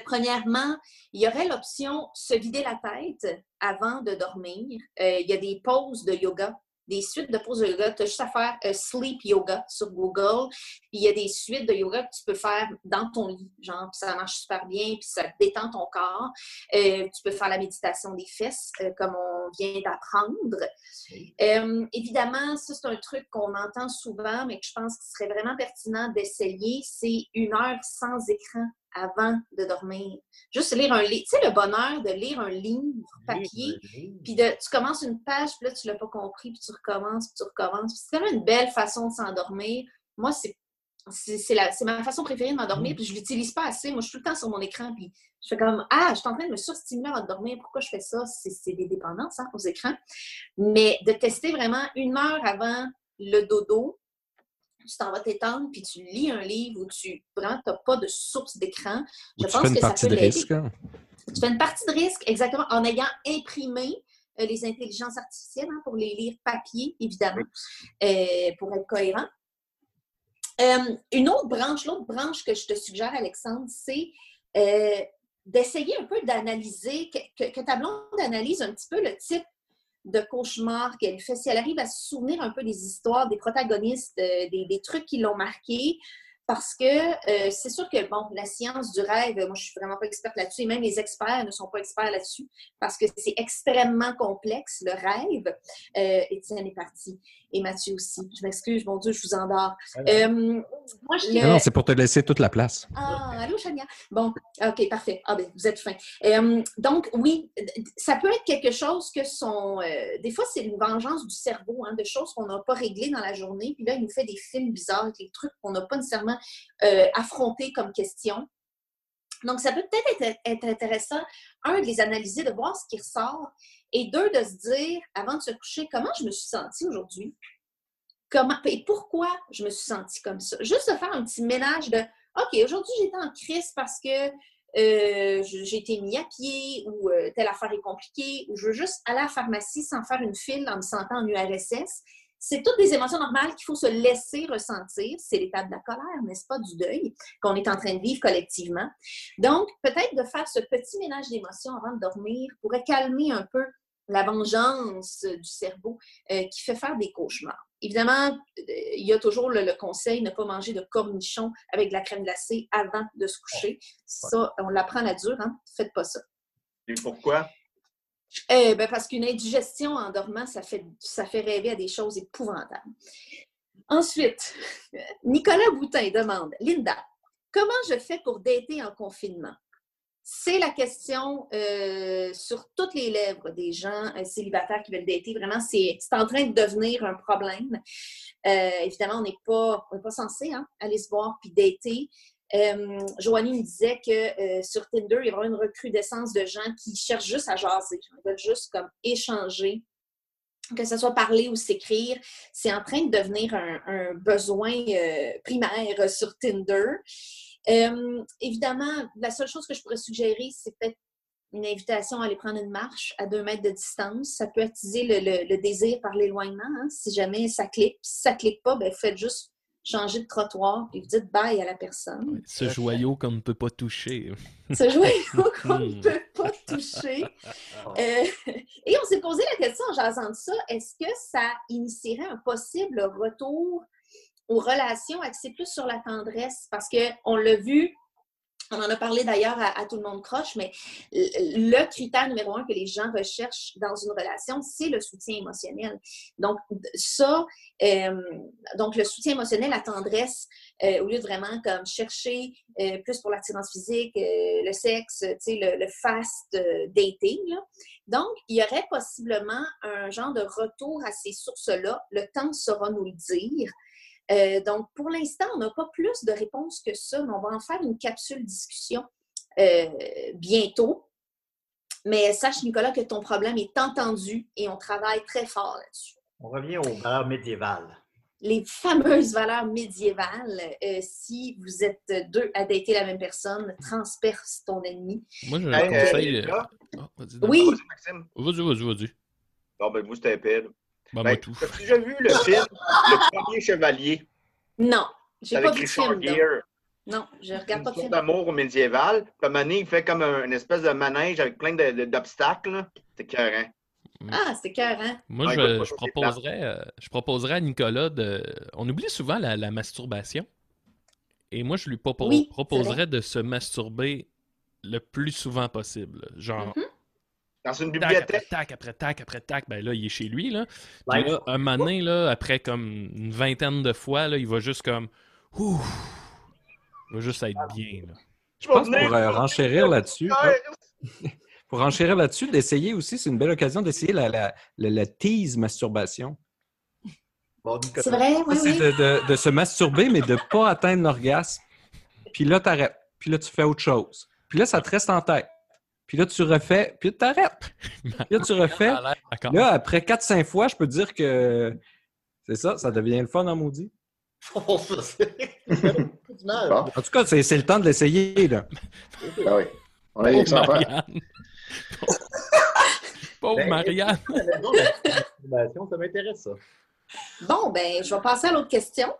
Speaker 6: Premièrement, il y aurait l'option se vider la tête avant de dormir. Il y a des pauses de yoga, des suites de pauses de yoga. Tu as juste à faire euh, sleep yoga sur Google. Puis il y a des suites de yoga que tu peux faire dans ton lit, genre, puis ça marche super bien, puis ça détend ton corps. Euh, tu peux faire la méditation des fesses, euh, comme on vient d'apprendre. Évidemment, ça, c'est un truc qu'on entend souvent, mais que je pense qu'il serait vraiment pertinent d'essayer. C'est une heure sans écran avant de dormir. Juste lire un livre. Tu sais, le bonheur de lire un livre papier, puis de, tu commences une page, puis là, tu l'as pas compris, puis tu recommences, puis tu recommences. C'est quand même une belle façon de s'endormir. Moi, c'est c'est ma façon préférée de m'endormir, puis je l'utilise pas assez. Moi, je suis tout le temps sur mon écran, puis je fais comme Ah, je suis en train de me surstimuler avant de dormir. Pourquoi je fais ça? C'est c'est des dépendances hein, aux écrans. Mais de tester vraiment une heure avant le dodo, tu t'en vas t'étendre, puis tu lis un livre où tu vraiment n'as pas de source d'écran.
Speaker 3: Ou
Speaker 6: Je
Speaker 3: tu
Speaker 6: pense
Speaker 3: fais une
Speaker 6: que ça
Speaker 3: partie
Speaker 6: peut
Speaker 3: de
Speaker 6: l'aider.
Speaker 3: risque. hein.
Speaker 6: Tu fais une partie de risque, exactement, en ayant imprimé euh, les intelligences artificielles hein, pour les lire papier, évidemment, euh, pour être cohérent. Euh, une autre branche, l'autre branche que je te suggère, Alexandre, c'est d'essayer un peu d'analyser, que, que- que ta blonde analyse un petit peu le type de cauchemar qu'elle fait. Si elle arrive à se souvenir un peu des histoires, des protagonistes, euh, des, des trucs qui l'ont marqué, parce que euh, c'est sûr que, bon, la science du rêve, moi, je suis vraiment pas experte là-dessus, et même les experts ne sont pas experts là-dessus, parce que c'est extrêmement complexe, le rêve. Euh, Étienne est parti, et Mathieu aussi. Je m'excuse, mon Dieu, je vous endors. Euh, moi, je
Speaker 3: Non, non, c'est pour te laisser toute la place.
Speaker 6: ah, allô, Chania? Bon, OK, parfait. Ah, ben, vous êtes fin. Euh, donc, oui, ça peut être quelque chose que son. euh, des fois, c'est une vengeance du cerveau, hein, de choses qu'on n'a pas réglées dans la journée. Puis là, il nous fait des films bizarres, avec des trucs qu'on n'a pas nécessairement euh, affrontés comme question. Donc, ça peut peut-être être, intéressant, un, de les analyser, de voir ce qui ressort, et deux, de se dire, avant de se coucher, comment je me suis sentie aujourd'hui? Et pourquoi je me suis sentie comme ça? Juste de faire un petit ménage de OK, aujourd'hui, j'étais en crise parce que euh, j'ai été mis à pied ou euh, telle affaire est compliquée ou je veux juste aller à la pharmacie sans faire une file en me sentant en URSS. C'est toutes des émotions normales qu'il faut se laisser ressentir. C'est l'étape de la colère, n'est-ce pas, du deuil qu'on est en train de vivre collectivement. Donc, peut-être de faire ce petit ménage d'émotions avant de dormir pourrait calmer un peu la vengeance du cerveau euh, qui fait faire des cauchemars. Évidemment, euh, il y a toujours le, le conseil ne pas manger de cornichons avec de la crème glacée avant de se coucher. Ça, on l'apprend à la dure, hein? Faites pas ça.
Speaker 5: Et pourquoi?
Speaker 6: Eh ben, parce qu'une indigestion en dormant, ça fait, ça fait rêver à des choses épouvantables. Ensuite, (laughs) Nicolas Boutin demande Linda, comment je fais pour dater en confinement? C'est la question euh, sur toutes les lèvres des gens euh, célibataires qui veulent dater. Vraiment, c'est en train de devenir un problème. Euh, évidemment, on n'est pas, pas censé hein, aller se voir puis dater. Euh, Joanie me disait que euh, sur Tinder, il y aura une recrudescence de gens qui cherchent juste à jaser. Ils veulent juste comme échanger que ce soit parler ou s'écrire, c'est en train de devenir un, besoin euh, primaire sur Tinder. Évidemment, la seule chose que je pourrais suggérer, c'est peut-être une invitation à aller prendre une marche à deux mètres de distance. Ça peut attiser le, désir par l'éloignement. hein, si jamais ça clique. Si ça clique pas, ben, faites juste changer de trottoir et vous dites bye à la personne.
Speaker 4: Ce joyau qu'on ne peut pas toucher.
Speaker 6: Ce joyau (laughs) qu'on ne
Speaker 4: Hmm.
Speaker 6: peut pas toucher. (laughs) Euh, (laughs) et on s'est posé la question en jasant de ça, est-ce que ça initierait un possible retour aux relations axées plus sur la tendresse? Parce qu'on l'a vu, on en a parlé d'ailleurs à, Tout le monde croche, mais le critère numéro un que les gens recherchent dans une relation, c'est le soutien émotionnel. Donc, ça, euh, donc le soutien émotionnel, la tendresse, euh, au lieu de vraiment comme chercher euh, plus pour l'attirance physique, euh, le sexe, le, le fast euh, dating. là. Donc, il y aurait possiblement un genre de retour à ces sources-là. Le temps saura nous le dire. Euh, donc, pour l'instant, on n'a pas plus de réponses que ça, mais on va en faire une capsule discussion euh, bientôt. Mais sache, Nicolas, que ton problème est entendu et on travaille très fort là-dessus.
Speaker 1: On revient aux valeurs médiévales.
Speaker 6: Les fameuses valeurs médiévales, euh, si vous êtes deux à dater la même personne, transperce ton ennemi.
Speaker 4: Moi, je
Speaker 5: euh,
Speaker 4: conseille. euh,
Speaker 5: là,
Speaker 4: ah, vas-y,
Speaker 6: Oui.
Speaker 5: Vas-y, Maxime.
Speaker 4: Vas-y, vas-y, vas-y.
Speaker 5: Bon, ben, vous, c'était épais. Là.
Speaker 4: Ben,
Speaker 5: Ben. As-tu déjà vu le film Le premier chevalier?
Speaker 6: Non, j'ai pas vu
Speaker 5: Richard
Speaker 6: film. Non, je regarde pas de
Speaker 5: histoire
Speaker 6: film.
Speaker 5: d'amour médiéval. Puis à un moment donné, il fait comme un- une espèce de manège avec plein d'obstacles. C'est écœurant.
Speaker 6: Ah, c'est cœur, hein?
Speaker 4: Moi,
Speaker 5: Ouais,
Speaker 4: je, proposerais, euh, je proposerais à Nicolas de. On oublie souvent la, la masturbation. Et moi, je lui propo-
Speaker 6: Oui, c'est
Speaker 4: proposerais de se masturber le plus souvent possible. Genre,
Speaker 6: Mhm.
Speaker 5: Dans une
Speaker 4: tac après
Speaker 5: bibliothèque.
Speaker 4: tac, après tac, après tac. Ben là, il est chez lui, là. Puis là, un moment donné, là, après comme une vingtaine de fois, là, il va juste comme. Ouh! Il va juste être bien, là.
Speaker 3: Je pense pour euh, renchérir là-dessus, (laughs) pour renchérir là-dessus, d'essayer aussi, c'est une belle occasion d'essayer la, la, la, la tease masturbation.
Speaker 6: C'est vrai, oui, oui.
Speaker 3: de, de- de se masturber, mais de ne pas atteindre l'orgasme. Puis là, t'arrêtes. Puis là, tu fais autre chose. Puis là, ça te reste en tête. Puis là, tu refais, puis là, t'arrêtes. Puis là, tu (laughs) refais.
Speaker 4: Ça a l'air- D'accord.
Speaker 3: Là, après 4-5 fois, je peux te dire que c'est ça, ça devient le fun en maudit. (laughs)
Speaker 1: Oh. (laughs)
Speaker 7: Bon,
Speaker 3: En tout cas, c'est c'est le temps de l'essayer. là.
Speaker 7: ben oui. On a
Speaker 4: Pauvre. Marianne. Pauvre
Speaker 1: Ben,
Speaker 4: Marianne.
Speaker 1: Ça m'intéresse, ça.
Speaker 6: Bon, ben, je vais passer à l'autre question.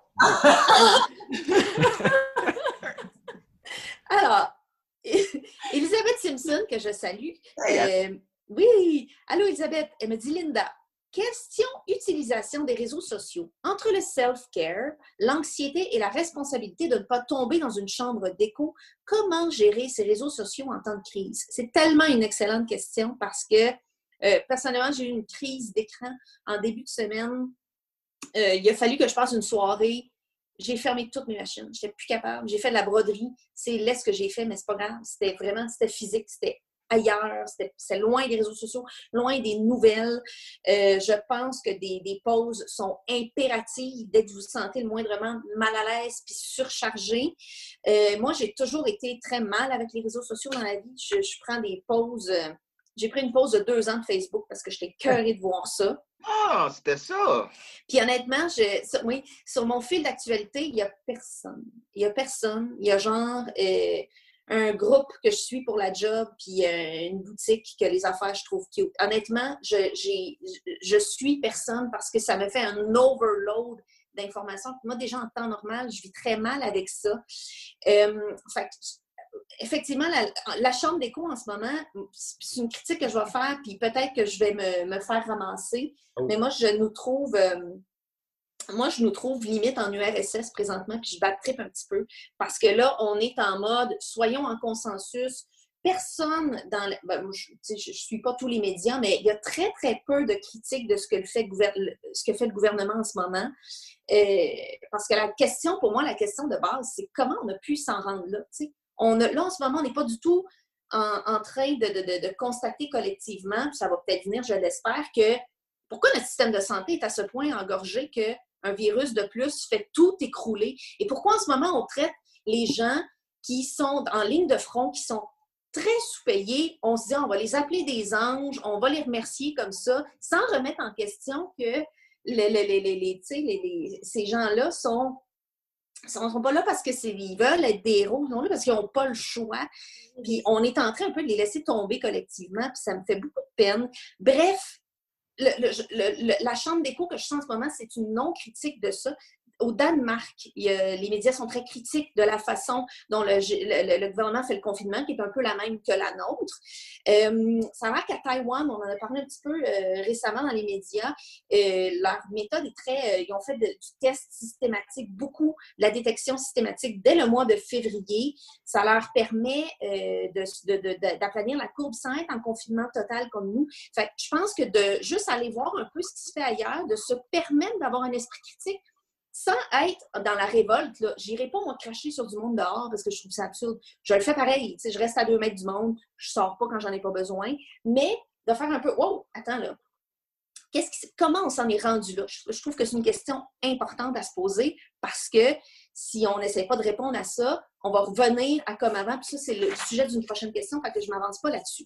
Speaker 6: Alors, (laughs) Elisabeth Simpson, que je salue. euh, oui, allô Elisabeth, elle me dit Linda. Question utilisation des réseaux sociaux. Entre le self-care, l'anxiété et la responsabilité de ne pas tomber dans une chambre d'écho, comment gérer ces réseaux sociaux en temps de crise? C'est tellement une excellente question parce que euh, personnellement, j'ai eu une crise d'écran en début de semaine. Euh, il a fallu que je passe une soirée. J'ai fermé toutes mes machines. J'étais plus capable. J'ai fait de la broderie. C'est laid ce que j'ai fait, mais c'est pas grave. C'était vraiment, c'était physique, c'était ailleurs, c'était loin des réseaux sociaux, loin des nouvelles. Euh, je pense que des, des pauses sont impératives dès que vous vous sentez le moindrement mal à l'aise puis surchargé. Euh, moi, j'ai toujours été très mal avec les réseaux sociaux dans la vie. Je, je prends des pauses. euh, j'ai pris une pause de deux ans de Facebook parce que j'étais cœurée de voir ça.
Speaker 5: Ah, c'était ça.
Speaker 6: Puis honnêtement, je, sur, oui, sur mon fil d'actualité, il n'y a personne. Il n'y a personne. Il y a genre euh, un groupe que je suis pour la job, puis euh, une boutique que les affaires je trouve cute. Honnêtement, je, j'ai, je suis personne parce que ça me fait un overload d'informations. Moi, déjà en temps normal, je vis très mal avec ça. Euh, fait effectivement, la, la chambre d'écho en ce moment, c'est une critique que je vais faire, puis peut-être que je vais me, me faire ramasser.
Speaker 1: Oh.
Speaker 6: Mais moi, je nous trouve. euh, moi, je nous trouve limite en URSS présentement, puis je bats trip un petit peu. Parce que là, on est en mode soyons en consensus. Personne dans. le- ben, moi, je ne suis pas tous les médias, mais il y a très, très peu de critiques de ce que, le fait, ce que fait le gouvernement en ce moment. Euh, parce que la question, pour moi, la question de base, c'est comment on a pu s'en rendre là. On là, en ce moment, on n'est pas du tout en, train de, constater collectivement, puis ça va peut-être venir, je l'espère, que pourquoi notre système de santé est à ce point engorgé qu'un virus de plus fait tout écrouler? Et pourquoi en ce moment on traite les gens qui sont en ligne de front, qui sont très sous-payés? On se dit, on va les appeler des anges, on va les remercier comme ça, sans remettre en question que les- les- ces gens-là sont sont, sont pas là parce que c'est ils veulent être des héros, ils sont là parce qu'ils n'ont pas le choix. Puis on est en train un peu de les laisser tomber collectivement, puis ça me fait beaucoup de peine. Bref, la chambre d'écho que je sens en ce moment, c'est une non-critique de ça. Au Danemark, les médias sont très critiques de la façon dont le, gouvernement fait le confinement, qui est un peu la même que la nôtre. Euh, ça a l'air qu'à Taïwan, on en a parlé un petit peu euh, récemment dans les médias, euh, leur méthode est très... ils ont fait du test systématique, beaucoup de la détection systématique dès le mois de février. Ça leur permet d'aplanir la courbe sans être en confinement total comme nous. Fait je pense que de juste aller voir un peu ce qui se fait ailleurs, de se permettre d'avoir un esprit critique, sans être dans la révolte, là, j'irai pas moi cracher sur du monde dehors parce que je trouve ça absurde. Je le fais pareil, tu sais, je reste à deux mètres du monde, je sors pas quand j'en ai pas besoin, mais de faire un peu, wow, attends là, qu'est-ce qui, comment on s'en est rendu là? Je, je trouve que c'est une question importante à se poser parce que si on n'essaie pas de répondre à ça, on va revenir à comme avant. Puis ça, c'est le sujet d'une prochaine question, fait que je m'avance pas là-dessus.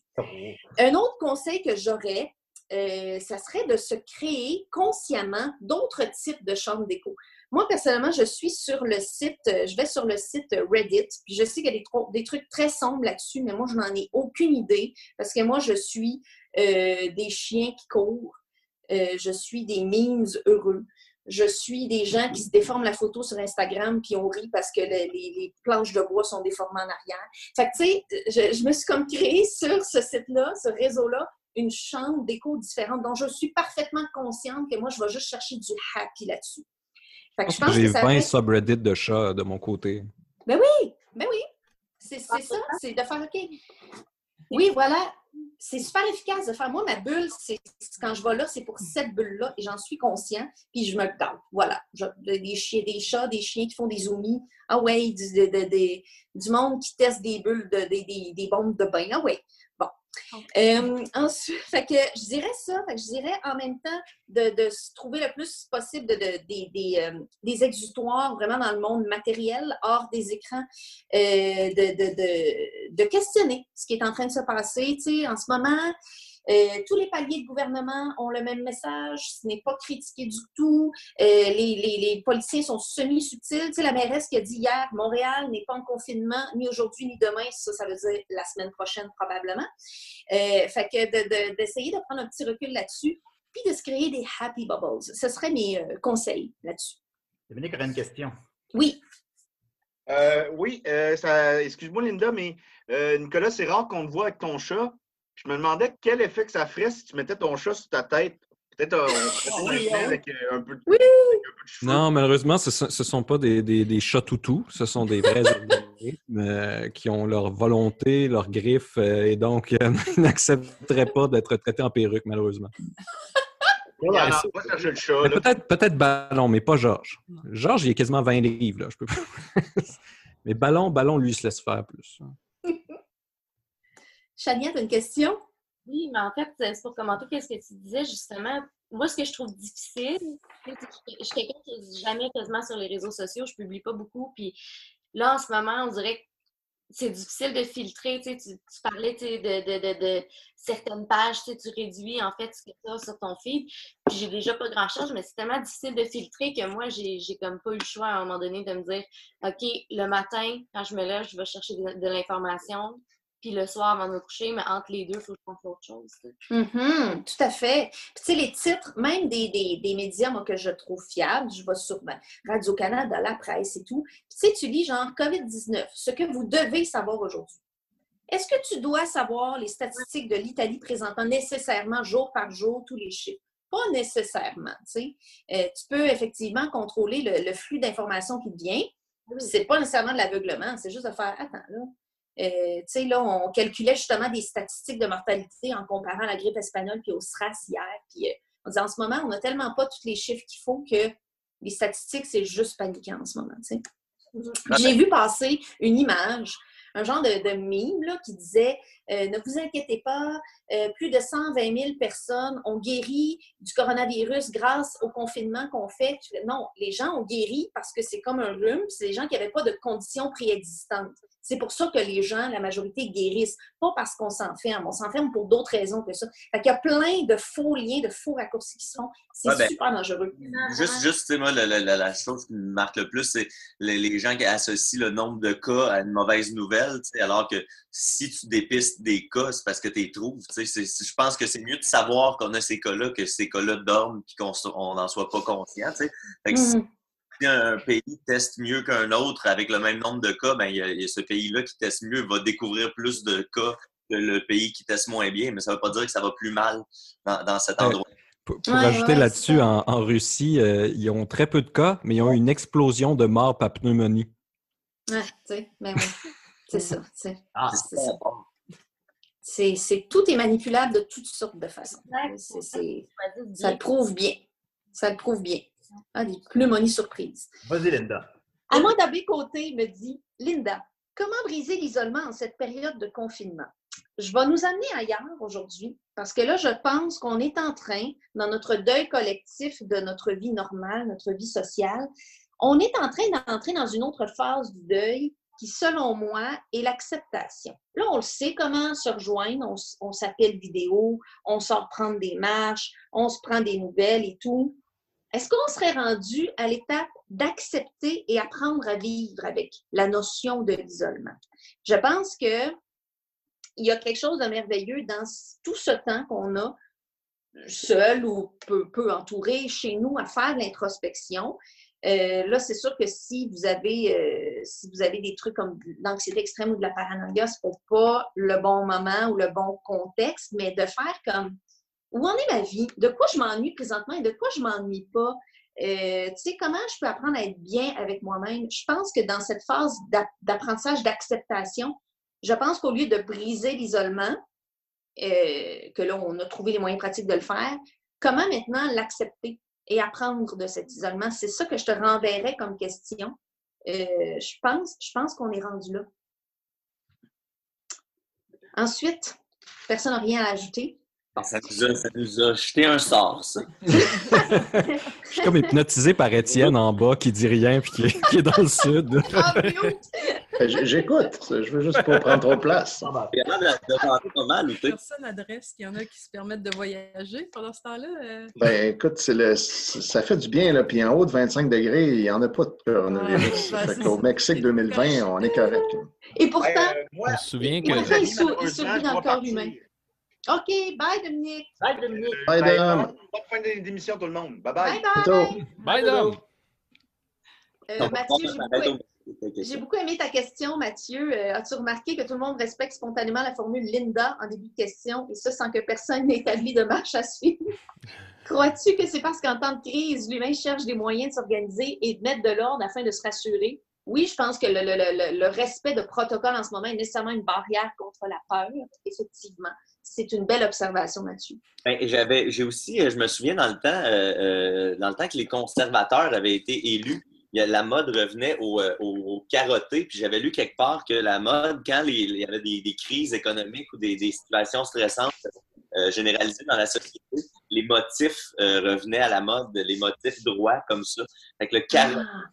Speaker 6: Un autre conseil que j'aurais, euh, ça serait de se créer consciemment d'autres types de chambres d'écho. Moi, personnellement, je suis sur le site, euh, je vais sur le site Reddit, puis je sais qu'il y a des, trucs très sombres là-dessus, mais moi, je n'en ai aucune idée parce que moi, je suis euh, des chiens qui courent, euh, je suis des memes heureux, je suis des gens qui se déforment la photo sur Instagram puis on rit parce que le- les, les planches de bois sont déformées en arrière. Fait que, tu sais, je, je me suis comme créée sur ce site-là, ce réseau-là, une chambre d'écho différente dont je suis parfaitement consciente que moi, je vais juste chercher du happy là-dessus. Fait que je pense
Speaker 3: J'ai
Speaker 6: que ça
Speaker 3: 20
Speaker 6: va-
Speaker 3: subreddits de chats de mon côté.
Speaker 6: Ben oui, ben oui. C'est ça, c'est de faire OK. Oui, voilà. C'est super efficace de faire. Moi, ma bulle, c'est quand je vais là, c'est pour cette bulle-là et j'en suis conscient. Puis je me calme. Voilà. Je- des, chiens, des chats, des chiens qui font des zoomies. Ah ouais, du, de- de- de- du monde qui teste des bulles, de, des- des, des bombes de bain. Ah ouais. Ensuite, fait que je dirais ça. Fait que je dirais en même temps de, de se trouver le plus possible de, de- des, des, exutoires vraiment dans le monde matériel, hors des écrans, euh, de, questionner ce qui est en train de se passer. Tu sais, en ce moment, tous les paliers de gouvernement ont le même message. Ce n'est pas critiqué du tout. Euh, les, les, les policiers sont semi-subtils. Tu sais, la mairesse qui a dit hier, Montréal n'est pas en confinement ni aujourd'hui ni demain. Ça, ça veut dire la semaine prochaine probablement. Euh, fait que de- de- d'essayer de, prendre un petit recul là-dessus, puis de se créer des happy bubbles. Ce seraient mes euh, conseils là-dessus.
Speaker 1: Dominique aurait une question.
Speaker 6: Oui.
Speaker 5: Euh, oui, euh, excuse-moi Linda, mais euh, Nicolas, c'est rare qu'on te voit avec ton chat. Je me demandais quel effet que ça ferait si tu mettais ton chat sur ta tête. Peut-être euh, on (laughs) pourrait t'imaginer avec euh, un peu de,
Speaker 6: Oui.
Speaker 5: avec un peu de cheveux.
Speaker 3: Non, malheureusement, ce ne sont pas des, des, des chats toutous. Ce sont des vrais (laughs) organismes euh, qui ont leur volonté, leurs griffes, euh, et donc euh, ils (laughs) n'accepteraient pas d'être traités en perruque, malheureusement.
Speaker 5: Là.
Speaker 3: Peut-être peut Ballon, mais pas Georges. Georges, il est quasiment 20 livres. Là. Je peux mais Ballon, Ballon, lui, il se laisse faire plus.
Speaker 6: Chania, tu as une question?
Speaker 10: Oui, mais en fait, c'est pour commenter qu'est-ce que tu disais, justement. Moi, ce que je trouve difficile, je suis quelqu'un qui n'est jamais quasiment sur les réseaux sociaux, je publie pas beaucoup, puis là, en ce moment, on dirait que c'est difficile de filtrer, tu tu, parlais, de, de, de, certaines pages, tu réduis, en fait, ce que tu as sur ton feed, puis j'ai déjà pas grand-chose, mais c'est tellement difficile de filtrer que moi, j'ai comme pas eu le choix, à un moment donné, de me dire, OK, le matin, quand je me lève, je vais chercher de l'information, puis le soir, avant de me coucher, mais entre les deux, il faut que je pense à autre chose.
Speaker 6: Mhm, tout à fait. Puis, tu sais, les titres, même des, des, des médias, moi, que je trouve fiables, je vais sur ben, Radio-Canada, la presse et tout. Puis, tu sais, tu lis genre COVID-19, ce que vous devez savoir aujourd'hui. Est-ce que tu dois savoir les statistiques de l'Italie présentant nécessairement jour par jour tous les chiffres? Pas nécessairement, tu sais. Euh, tu peux effectivement contrôler le, le flux d'informations qui te vient. C'est pas nécessairement de l'aveuglement, c'est juste de faire, attends, là, tu sais, là, on calculait justement des statistiques de mortalité en comparant la grippe espagnole puis au SRAS hier. Puis, euh, on disait, en ce moment, on n'a tellement pas tous les chiffres qu'il faut que les statistiques, c'est juste paniquant en ce moment, tu sais. Puis J'ai vu passer une image, un genre de, de meme là, qui disait euh, ne vous inquiétez pas, euh, plus de 120 000 personnes ont guéri du coronavirus grâce au confinement qu'on fait. Non, les gens ont guéri parce que c'est comme un rhume, c'est des gens qui n'avaient pas de conditions préexistantes. C'est pour ça que les gens, la majorité, guérissent. Pas parce qu'on s'enferme. On s'enferme pour d'autres raisons que ça. Fait qu'il y a plein de faux liens, de faux raccourcis qui se font. C'est
Speaker 2: Ouais, ben,
Speaker 6: super dangereux.
Speaker 2: Juste, juste tu sais, moi, la, la- la- la chose qui me marque le plus, c'est les, les gens qui associent le nombre de cas à une mauvaise nouvelle, alors que si tu dépistes des cas, c'est parce que tu les trouves. Je pense que c'est mieux de savoir qu'on a ces cas-là que ces cas-là dorment et qu'on n'en soit pas conscient. Fait que si si un pays teste mieux qu'un autre avec le même nombre de cas, ben, il y a, il y a ce pays-là qui teste mieux va découvrir plus de cas que le pays qui teste moins bien, mais ça ne veut pas dire que ça va plus mal dans, dans cet
Speaker 3: Ouais.
Speaker 2: endroit.
Speaker 3: Pour, pour
Speaker 6: Ouais,
Speaker 3: ajouter
Speaker 6: ouais,
Speaker 3: là-dessus, en, en Russie, euh, ils ont très peu de cas, mais ils ont eu une explosion de morts par pneumonie.
Speaker 6: Ouais, tu sais, ben oui. (laughs) C'est ça.
Speaker 1: Ah,
Speaker 6: c'est ça. C'est, c'est- tout est manipulable de toutes sortes de façons. Ça le prouve bien. Ça le prouve bien. Ah, des pneumonies surprises.
Speaker 1: Vas-y, Linda.
Speaker 6: Amanda Bécoté me dit Linda, comment briser l'isolement en cette période de confinement? Je vais nous amener ailleurs aujourd'hui parce que là, je pense qu'on est en train, dans notre deuil collectif de notre vie normale, notre vie sociale, on est en train d'entrer dans une autre phase du deuil qui, selon moi, est l'acceptation. Là, on le sait comment se rejoindre, on, s'appelle vidéo, on sort prendre des marches, on se prend des nouvelles et tout. Est-ce qu'on serait rendu à l'étape d'accepter et apprendre à vivre avec la notion de l'isolement? Je pense que il y a quelque chose de merveilleux dans tout ce temps qu'on a seul ou peu, peu entouré chez nous à faire de l'introspection. Euh, là, c'est sûr que si vous avez euh, si vous avez des trucs comme de l'anxiété extrême ou de la paranoïa, c'est peut-être pas le bon moment ou le bon contexte, mais de faire comme où en est ma vie? De quoi je m'ennuie présentement et de quoi je m'ennuie pas? Euh, tu sais, comment je peux apprendre à être bien avec moi-même? Je pense que dans cette phase d'a- d'apprentissage, d'acceptation, je pense qu'au lieu de briser l'isolement, euh, que là, on a trouvé les moyens pratiques de le faire, comment maintenant l'accepter? Et apprendre de cet isolement? C'est ça que je te renverrais comme question. Euh, je pense, je pense qu'on est rendu là. Ensuite, personne n'a rien à ajouter.
Speaker 2: Ça nous, a, ça nous a jeté un sort, ça. (laughs)
Speaker 3: Je suis comme hypnotisé par Étienne en bas qui dit rien puis qui est, qui est dans le sud. (laughs)
Speaker 6: Ah!
Speaker 7: Euh, J'écoute. Je veux juste pas prendre trop de place.
Speaker 8: Personne n'adresse qu'il y en a qui se permettent de voyager pendant ce temps-là. euh.
Speaker 7: Ben, écoute, le, ça fait du bien, là. Puis en haut de 25 degrés, il n'y en a pas de coronavirus.
Speaker 8: Ouais, ben, ça.
Speaker 7: Mexique 2020, on est correct.
Speaker 6: Et pourtant,
Speaker 5: Euh, moi,
Speaker 4: Je me souviens que.
Speaker 6: pourtant, il, survit dans le corps humain. OK, bye Dominique.
Speaker 1: Bye, Dominique.
Speaker 5: Euh,
Speaker 7: Bye,
Speaker 5: ben,
Speaker 7: Dom.
Speaker 5: Bonne fin d'émission, tout le monde. Bye
Speaker 6: Bye
Speaker 5: bye.
Speaker 6: bye.
Speaker 4: Bye, Dom!
Speaker 6: Euh, Mathieu, j'ai beaucoup, aimé- j'ai beaucoup aimé ta question, Mathieu. Euh, As-tu remarqué que tout le monde respecte spontanément la formule Linda en début de question et ça sans que personne n'ait établi de marche à suivre? (laughs) Crois-tu que c'est parce qu'en temps de crise, l'humain cherche des moyens de s'organiser et de mettre de l'ordre afin de se rassurer? Oui, je pense que le, le- le- le respect de protocole en ce moment est nécessairement une barrière contre la peur, effectivement. C'est une belle observation, Mathieu.
Speaker 2: Ben, j'avais, j'ai aussi, euh, je me souviens dans le temps, euh, euh, dans le temps que les conservateurs avaient été élus, la mode revenait au, euh, au, au carotté. Puis j'avais lu quelque part que la mode, quand les- il y avait des, des crises économiques ou des, des situations stressantes euh, généralisées dans la société, les motifs euh, revenaient à la mode, les motifs droits comme ça. Fait que le carotté
Speaker 6: Ah,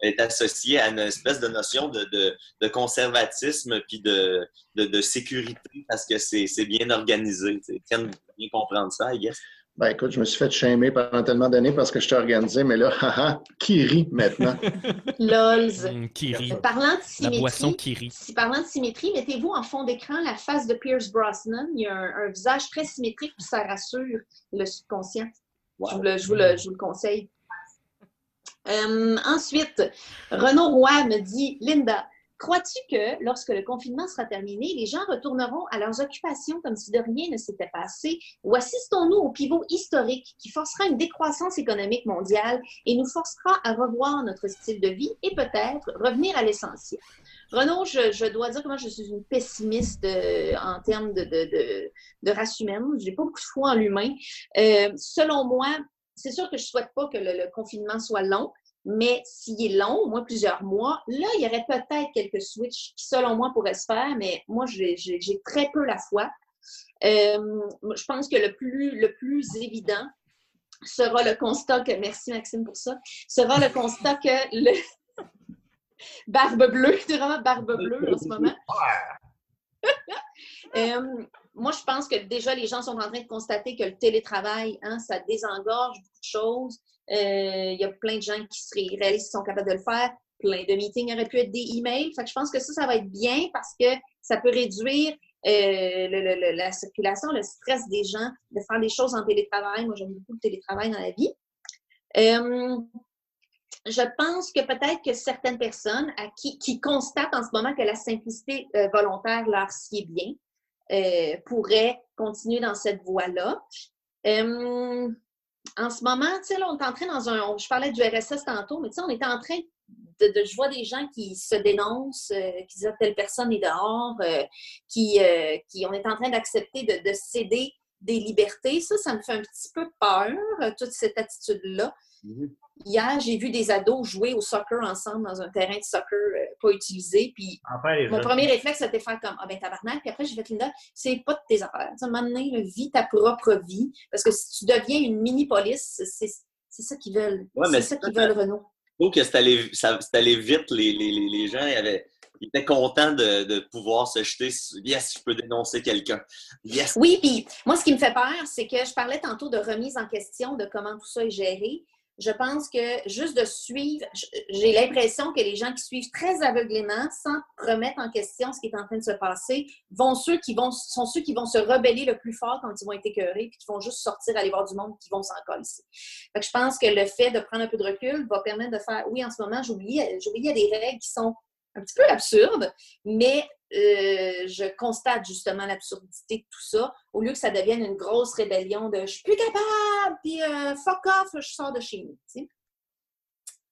Speaker 2: est associé à une espèce de notion de, de, de conservatisme puis de, de, sécurité parce que c'est bien organisé. Tiens, bien comprendre ça, I guess.
Speaker 7: Ben, écoute, je me suis fait shamer pendant tellement d'années parce que je t'ai organisé, mais là, (laughs) haha, qui rit maintenant? (laughs)
Speaker 6: lols.
Speaker 4: Hum, Kiri.
Speaker 6: Parlant de
Speaker 4: La
Speaker 6: symétrie,
Speaker 4: boisson Kiri.
Speaker 6: si parlant de symétrie, mettez-vous en fond d'écran la face de Pierce Brosnan. Il y a un, un visage très symétrique, puis ça rassure le subconscient. Je, vous le, je vous le- je vous le conseille. Euh, ensuite, Renaud Roy me dit Linda, crois-tu que lorsque le confinement sera terminé, les gens retourneront à leurs occupations comme si de rien ne s'était passé? Ou assistons-nous au pivot historique qui forcera une décroissance économique mondiale et nous forcera à revoir notre style de vie et peut-être revenir à l'essentiel? Renaud, je, je dois dire que moi, je suis une pessimiste euh, en termes de, de, de, de race humaine. Pas beaucoup de foi en l'humain. Euh, selon moi, c'est sûr que je ne souhaite pas que le, le confinement soit long, Mais s'il est long, au moins plusieurs mois, là, il y aurait peut-être quelques switches qui, selon moi, pourraient se faire, mais moi, j'ai très peu la foi. Euh, je pense que le plus, le plus évident sera le constat que, merci Maxime pour ça, sera le constat que le (laughs) barbe bleue, c'est (laughs) vraiment barbe bleue en ce moment. (laughs) Euh, moi, je pense que déjà, les gens sont en train de constater que le télétravail, hein, ça désengorge beaucoup de choses. Euh, Il y a plein de gens qui se ré- réalisent qu'ils sont capables de le faire. Plein de meetings auraient pu être des emails. Fait je pense que ça, ça va être bien parce que ça peut réduire euh, la circulation, le stress des gens de faire des choses en télétravail. Moi, j'aime beaucoup le télétravail dans la vie. Euh, je pense que peut-être que certaines personnes qui, qui constatent en ce moment que la simplicité volontaire leur sied bien pourraient continuer dans cette voie-là. En ce moment, tu sais, là, on est en train dans un. je parlais du RSS tantôt, mais tu sais, on était en train de, je vois des gens qui se dénoncent, euh, qui disent telle personne est dehors, euh, qui, euh, qui, on est en train d'accepter de, de céder des libertés. Ça, ça me fait un petit peu peur, toute cette attitude-là. Hier, j'ai vu des ados jouer au soccer ensemble dans un terrain de soccer euh, pas utilisé. Puis
Speaker 1: Enfin,
Speaker 6: mon
Speaker 1: jeunes.
Speaker 6: premier réflexe, c'était de faire comme Ah ben tabarnak. Puis après, j'ai fait Linda, c'est pas de tes affaires. Tu sais, À un moment donné, là, vis ta propre vie. Parce que si tu deviens une mini-police, c'est c'est ça qu'ils veulent.
Speaker 2: Ouais,
Speaker 6: c'est ça qu'ils veulent, Renaud.
Speaker 2: Je trouve que c'est allé, vite. Les, les, les, les gens ils avaient- ils étaient contents de, de pouvoir se jeter Yes, je peux dénoncer quelqu'un. Yes.
Speaker 6: Oui, puis moi, ce qui me fait peur, c'est que je parlais tantôt de remise en question de comment tout ça est géré. Je pense que juste de suivre, j'ai l'impression que les gens qui suivent très aveuglément, sans remettre en question ce qui est en train de se passer, vont ceux qui vont, sont ceux qui vont se rebeller le plus fort quand ils vont être écœurés, puis qui vont juste sortir, aller voir du monde, qui vont s'en coller. Je pense que le fait de prendre un peu de recul va permettre de faire, oui, en ce moment, j'oublie, il y a des règles qui sont un petit peu absurdes, mais euh, je constate justement l'absurdité de tout ça, au lieu que ça devienne une grosse rébellion de je suis plus capable, puis euh, fuck off, je sors de chez nous.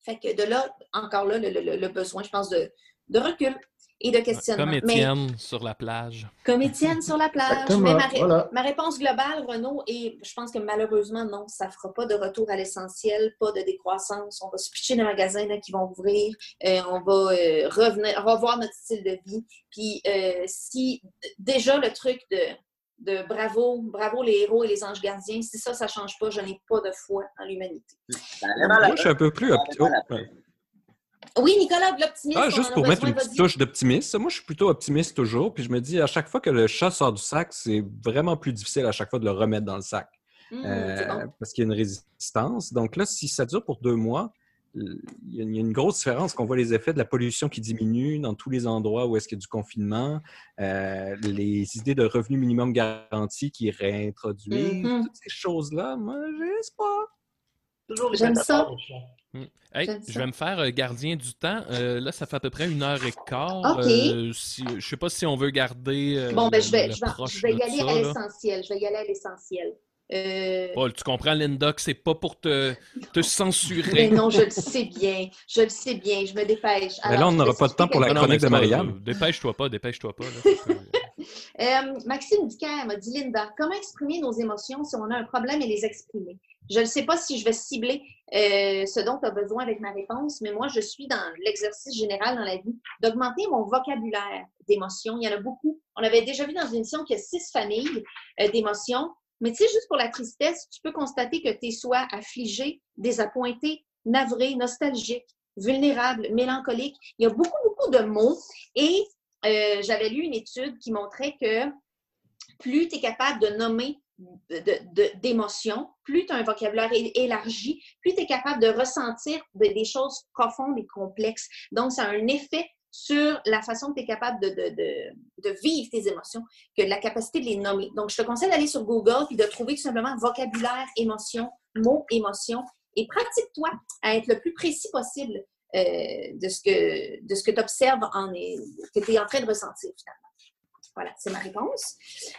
Speaker 6: Fait que de là, encore là, le, le- le besoin, je pense, de, de recul et de questionnement.
Speaker 4: Comme
Speaker 6: Mais-
Speaker 4: Étienne sur la plage.
Speaker 6: comme Étienne sur la plage. Mais ma, ré-
Speaker 7: voilà.
Speaker 6: ma réponse globale, Renaud, et je pense que malheureusement, non, ça ne fera pas de retour à l'essentiel, pas de décroissance. On va se pitcher des magasins là, qui vont ouvrir. Euh, on va euh, revenir, revoir notre style de vie. Puis euh, si déjà le truc de, de bravo, bravo les héros et les anges gardiens, si ça, ça ne change pas, je n'ai pas de foi en l'humanité.
Speaker 3: Moi, je suis un peu plus optimiste.
Speaker 6: Oui, Nicolas, de l'optimisme.
Speaker 3: Ah, juste pour mettre une petite touche d'optimisme. Moi, je suis plutôt optimiste toujours. Puis je me dis, à chaque fois que le chat sort du sac, c'est vraiment plus difficile à chaque fois de le remettre dans le sac.
Speaker 6: Hum,
Speaker 3: Euh,
Speaker 6: bon.
Speaker 3: Parce qu'il y a une résistance. Donc là, si ça dure pour deux mois, il y a une grosse différence qu'on voit les effets de la pollution qui diminue dans tous les endroits où est-ce qu'il y a du confinement, euh, les idées de revenu minimum garanti qui réintroduisent,
Speaker 6: Mhm.
Speaker 3: toutes ces choses-là, moi, j'espère.
Speaker 1: Toujours les
Speaker 6: J'aime ça.
Speaker 4: Hey,
Speaker 6: J'aime
Speaker 4: je
Speaker 6: ça.
Speaker 4: vais me faire euh, gardien du temps. Euh, là, ça fait à peu près une heure et quart.
Speaker 6: OK.
Speaker 4: Euh, si, je sais pas si on veut garder. euh,
Speaker 6: Bon, ben, je vais,
Speaker 4: le
Speaker 6: je vais,
Speaker 4: proche
Speaker 6: je vais y aller
Speaker 4: ça,
Speaker 6: à l'essentiel. Je vais y aller à l'essentiel. Euh,
Speaker 4: Paul, tu comprends, Linda, que c'est pas pour te, te
Speaker 6: Mais
Speaker 4: censurer.
Speaker 6: non, je le sais bien. Je le sais bien. Je me dépêche.
Speaker 3: Mais là, on n'aura pas de temps pour la chronique
Speaker 4: mais
Speaker 3: de Marianne.
Speaker 4: euh, Dépêche-toi pas, dépêche-toi pas. là, (laughs)
Speaker 6: Euh, Maxime Ducaire m'a dit Linda, comment exprimer nos émotions si on a un problème et les exprimer? Je ne sais pas si je vais cibler euh, ce dont tu as besoin avec ma réponse, mais moi, je suis dans l'exercice général dans la vie d'augmenter mon vocabulaire d'émotions. Il y en a beaucoup. On avait déjà vu dans une émission qu'il y a six familles euh, d'émotions. Mais tu sais, juste pour la tristesse, tu peux constater que tu es soit affligé, désappointé, navré, nostalgique, vulnérable, mélancolique. Il y a beaucoup, beaucoup de mots. Et euh, j'avais lu une étude qui montrait que plus tu es capable de nommer d'émotions, plus tu as un vocabulaire élargi, plus tu es capable de ressentir de- des choses profondes et complexes. Donc, ça a un effet sur la façon que tu es capable de, de- de- vivre tes émotions que la capacité de les nommer. Donc, je te conseille d'aller sur Google puis de trouver tout simplement vocabulaire, émotion, mot, émotion et pratique-toi à être le plus précis possible euh, de ce que, de ce que tu observes, en, que tu es en train de ressentir finalement. Voilà, c'est ma réponse.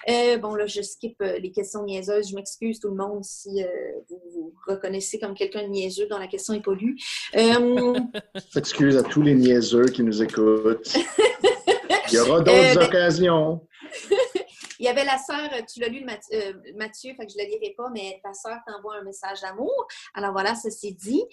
Speaker 6: Euh, bon, là, je skip euh, les questions niaiseuses. Je m'excuse tout le monde si euh, vous vous reconnaissez comme quelqu'un de niaiseux dont la question n'est pas lue. Euh, (laughs)
Speaker 7: S'excuse à tous les niaiseux qui nous écoutent. Il y aura d'autres (laughs)
Speaker 6: Euh, ben-
Speaker 7: occasions. (laughs)
Speaker 6: Il y avait la sœur, tu l'as lu, Mathieu, fait que je ne le lirai pas, mais ta sœur t'envoie un message d'amour. Alors voilà, ça c'est dit.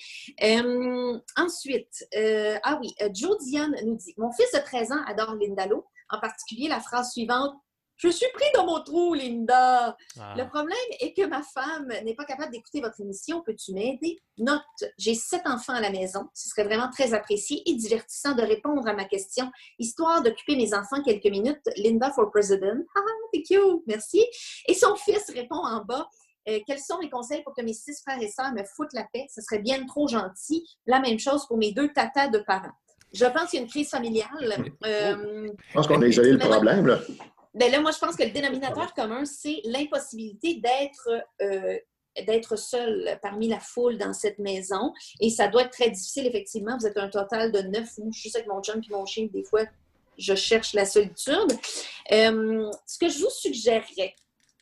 Speaker 6: Euh, ensuite, euh, ah oui, Joe Diane nous dit Mon fils de 13 ans adore Lindalo, en particulier la phrase suivante Je suis pris dans mon trou, Linda.
Speaker 4: Ah.
Speaker 6: Le problème est que ma femme n'est pas capable d'écouter votre émission. Peux-tu m'aider? Note, j'ai sept enfants à la maison. Ce serait vraiment très apprécié et divertissant de répondre à ma question, histoire d'occuper mes enfants quelques minutes. Linda for President. Ah, thank you. Merci. Et son fils répond en bas. euh, quels sont mes conseils pour que mes six frères et sœurs me foutent la paix? Ce serait bien trop gentil. La même chose pour mes deux tatas de parents. Je pense qu'il y a une crise familiale. Euh,
Speaker 7: Je pense qu'on a isolé le problème, là.
Speaker 6: ben là, moi, je pense que le dénominateur commun, c'est l'impossibilité d'être euh, d'être seul parmi la foule dans cette maison. Et ça doit être très difficile, effectivement. Vous êtes un total de neuf. Moi, je suis juste avec mon chum et mon chien. Des fois, je cherche la solitude. Euh, ce que je vous suggérerais,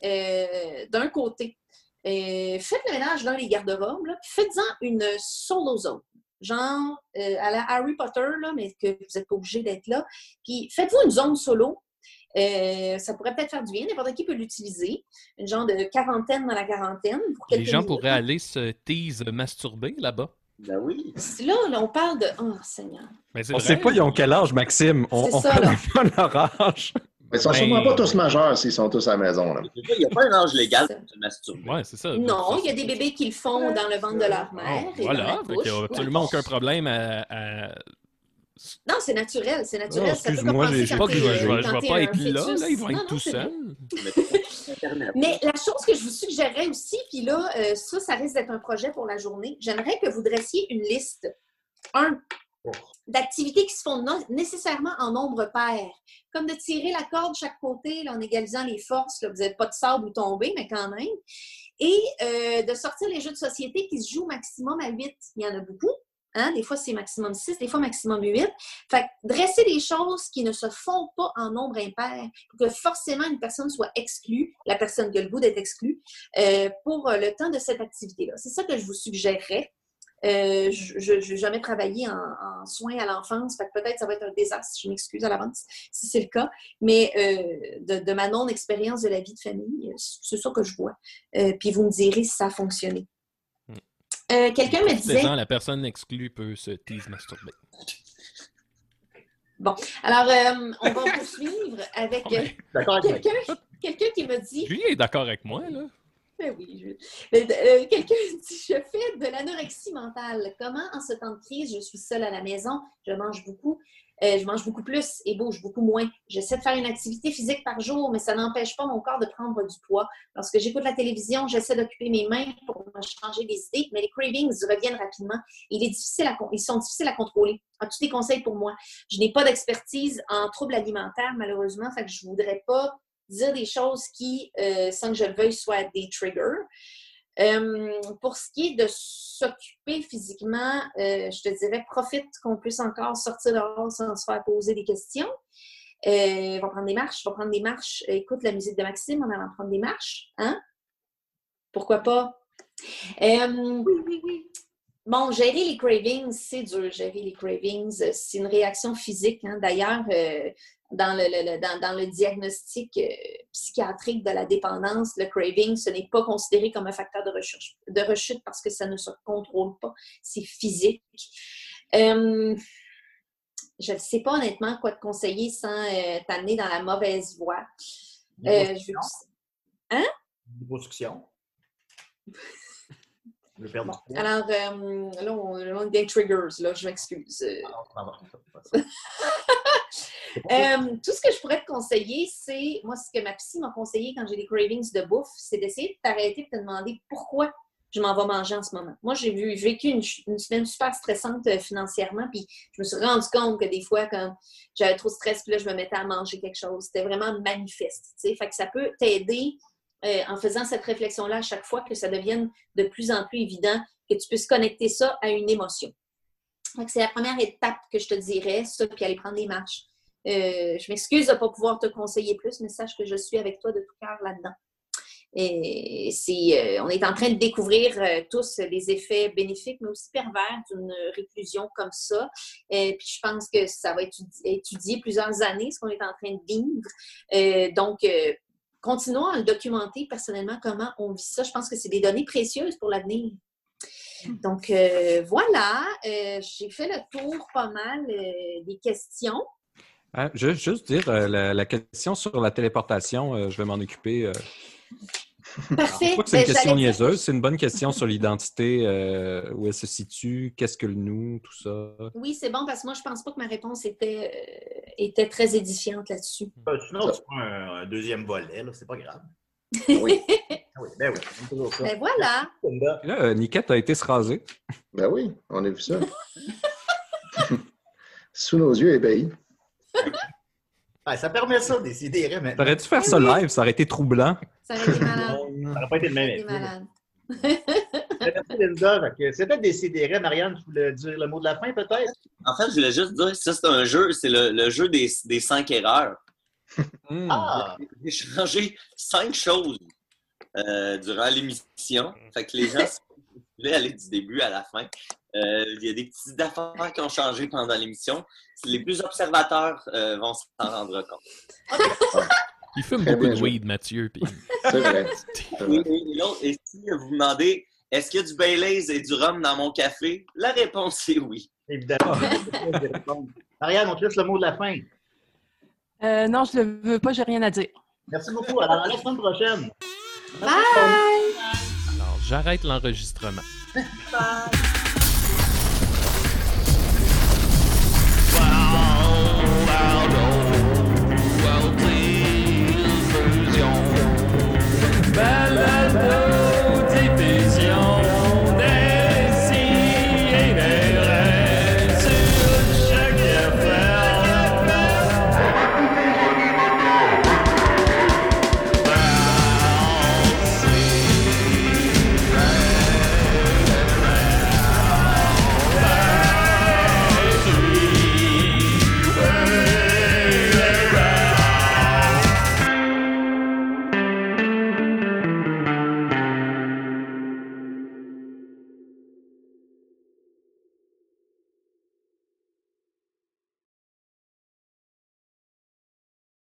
Speaker 6: euh, d'un côté, euh, faites le ménage dans les garde-robes, là, puis faites-en une solo zone. Genre euh, à la Harry Potter, là, mais que vous n'êtes pas obligé d'être là. Puis faites-vous une zone solo. Euh, ça pourrait peut-être faire du bien. N'importe qui peut l'utiliser. Une genre de quarantaine dans la quarantaine. Pour
Speaker 4: Les gens
Speaker 6: minutes.
Speaker 4: pourraient aller se tease masturber là-bas.
Speaker 2: Ben oui.
Speaker 6: Là, là, on parle de. Oh, Seigneur.
Speaker 4: Mais c'est
Speaker 3: On
Speaker 4: vrai.
Speaker 3: sait pas ils ont quel âge, Maxime. On
Speaker 6: ça,
Speaker 3: connaît
Speaker 6: là.
Speaker 3: pas leur âge.
Speaker 7: Mais ils sont
Speaker 4: Ben-
Speaker 7: sûrement pas tous majeurs s'ils sont tous à la maison. Là.
Speaker 2: Il n'y a pas un âge légal pour se masturber.
Speaker 4: Ouais, c'est ça.
Speaker 6: Non, il y a des bébés qui le font dans le ventre de leur mère.
Speaker 4: Oh,
Speaker 6: et dans la
Speaker 4: voilà, fait qu'il y a absolument aucun problème à, à-
Speaker 6: Non, c'est naturel, c'est naturel.
Speaker 3: Oh, excuse-moi, j'ai
Speaker 6: quand
Speaker 4: pas que je, vais- je je
Speaker 6: t'es
Speaker 4: pas être là, là, ils vont
Speaker 6: Non,
Speaker 4: être
Speaker 6: non,
Speaker 4: tout seuls.
Speaker 6: Mais la chose que je vous suggérerais aussi, puis là, euh, ça, ça risque d'être un projet pour la journée, j'aimerais que vous dressiez une liste, un, d'activités qui se font non- nécessairement en nombre pair, comme de tirer la corde de chaque côté en égalisant les forces. Vous n'êtes pas de sable ou tombé, mais quand même. Et euh, de sortir les jeux de société qui se jouent maximum à 8. Il y en a beaucoup. Hein? Des fois, c'est maximum 6, des fois maximum 8. Fait dresser des choses qui ne se font pas en nombre impair pour que forcément une personne soit exclue, la personne qui a le goût d'être exclue, euh, pour euh, le temps de cette activité-là. C'est ça que je vous suggérerais. Euh, je n'ai jamais travaillé en, en soins à l'enfance, fait que peut-être ça va être un désastre, je m'excuse à l'avance si c'est le cas, mais euh, de, de ma non-expérience de la vie de famille, euh, c'est ça que je vois. Euh, puis vous me direz si ça a fonctionné.
Speaker 4: Hmm.
Speaker 6: Euh, Quelqu'un me disait...
Speaker 4: La personne exclue peut se tease masturber.
Speaker 6: Alors, euh, on va poursuivre avec (laughs) euh, quelqu'un quelqu'un qui me dit...
Speaker 4: Julien est d'accord avec moi, là.
Speaker 6: Ben oui, je- Euh, euh, Quelqu'un (laughs) dit Je fais de l'anorexie mentale. Comment, en ce temps de crise, je suis seule à la maison, je mange beaucoup, euh, je mange beaucoup plus et bouge beaucoup moins. J'essaie de faire une activité physique par jour, mais ça n'empêche pas mon corps de prendre du poids. Lorsque j'écoute la télévision, j'essaie d'occuper mes mains pour changer les idées, mais les cravings reviennent rapidement. Il est difficile à ils sont difficiles à contrôler. As-tu des conseils pour moi? Je n'ai pas d'expertise en troubles alimentaires, malheureusement, fait que je ne voudrais pas dire des choses qui, euh, sans que je le veuille, soient des triggers. Euh, pour ce qui est de s'occuper physiquement, euh, je te dirais, profite qu'on puisse encore sortir dehors sans se faire poser des questions. Euh, va prendre des marches, va prendre des marches. Écoute la musique de Maxime en allant prendre des marches. Hein? Pourquoi pas? Euh, oui, oui, oui. Bon, gérer les cravings, c'est dur, gérer les cravings. C'est une réaction physique. hein. D'ailleurs, euh, dans, le, le- le- dans, dans le diagnostic euh, psychiatrique de la dépendance, le craving, ce n'est pas considéré comme un facteur de, recherche, de rechute parce que ça ne se contrôle pas. C'est physique. Euh, je ne sais pas honnêtement quoi te conseiller sans euh, t'amener dans la mauvaise voie. Euh, je
Speaker 1: Liposuction. (laughs) Je vais perdre poids.
Speaker 6: Alors, là, on, est des triggers, là, je m'excuse. (laughs) Euh, tout ce que je pourrais te conseiller, c'est, moi, ce que ma psy m'a conseillé quand j'ai des cravings de bouffe, c'est d'essayer de t'arrêter et de te demander pourquoi je m'en vais manger en ce moment. Moi, j'ai vécu une, semaine super stressante euh, financièrement, puis je me suis rendu compte que des fois, quand j'avais trop de stress, puis là, je me mettais à manger quelque chose. C'était vraiment manifeste, tu sais. Fait que ça peut t'aider euh, en faisant cette réflexion-là à chaque fois que ça devienne de plus en plus évident que tu puisses connecter ça à une émotion. C'est la première étape que je te dirais, ça, puis aller prendre des marches. Euh, je m'excuse de ne pas pouvoir te conseiller plus, mais sache que je suis avec toi de tout cœur là-dedans. Et euh, on est en train de découvrir euh, tous les effets bénéfiques, mais aussi pervers d'une réclusion comme ça. Et puis je pense que ça va être étudié, étudié plusieurs années, ce qu'on est en train de vivre. Donc, continuons à le documenter personnellement, comment on vit ça. Je pense que c'est des données précieuses pour l'avenir. Donc, voilà, j'ai fait le tour pas mal des questions.
Speaker 3: Hein, je veux juste dire, euh, la, la question sur la téléportation, euh, je vais m'en occuper. euh,
Speaker 6: Parfait.
Speaker 3: pas que c'est une
Speaker 6: Ben,
Speaker 3: question niaiseuse, c'est une bonne question sur l'identité, euh, où elle se situe, qu'est-ce que le nous, tout ça.
Speaker 6: Oui, c'est bon parce que moi, je pense pas que ma réponse était, euh, était très édifiante là-dessus.
Speaker 1: Euh, Sinon, tu prends un, un deuxième volet, là, c'est pas grave.
Speaker 7: Oui.
Speaker 1: Ah oui, ben oui, c'est toujours ça.
Speaker 6: Ben voilà.
Speaker 3: Là, euh, Niquette a été se raser.
Speaker 7: Ben oui, on a vu ça. (laughs) Sous nos yeux ébahis.
Speaker 1: Ah, ça permet ça, décider maintenant.
Speaker 3: T'aurais dû faire ça live, ça aurait été troublant.
Speaker 6: Ça aurait été malade.
Speaker 1: Ça n'aurait pas été le
Speaker 6: aurait
Speaker 1: même effet.
Speaker 6: malade.
Speaker 1: Merci, Linda. Décider. Marianne, tu voulais dire le mot de la fin, peut-être?
Speaker 2: En fait, je voulais juste dire, ça, c'est un jeu, c'est le, le jeu des, des cinq erreurs.
Speaker 3: Hmm.
Speaker 1: Ah!
Speaker 2: J'ai changé cinq choses euh, durant l'émission. Fait que les gens, voulez (laughs) aller du début à la fin, euh, il y a des petites affaires qui ont changé pendant l'émission. Les plus observateurs euh, vont s'en rendre compte. (laughs)
Speaker 4: Il fume
Speaker 7: Très
Speaker 4: beaucoup de weed, Mathieu. puis-
Speaker 7: C'est vrai. (laughs)
Speaker 2: Et,
Speaker 7: vrai.
Speaker 2: et- et l'autre, et si vous vous demandez, est-ce qu'il y a du Baileys et du rhum dans mon café? La réponse est oui.
Speaker 1: Évidemment. Marianne, on te laisse le mot de la fin.
Speaker 8: Euh, non, je le veux pas, j'ai rien à dire.
Speaker 1: Merci beaucoup. Alors, à la semaine prochaine.
Speaker 6: Bye!
Speaker 4: J'arrête l'enregistrement. (laughs)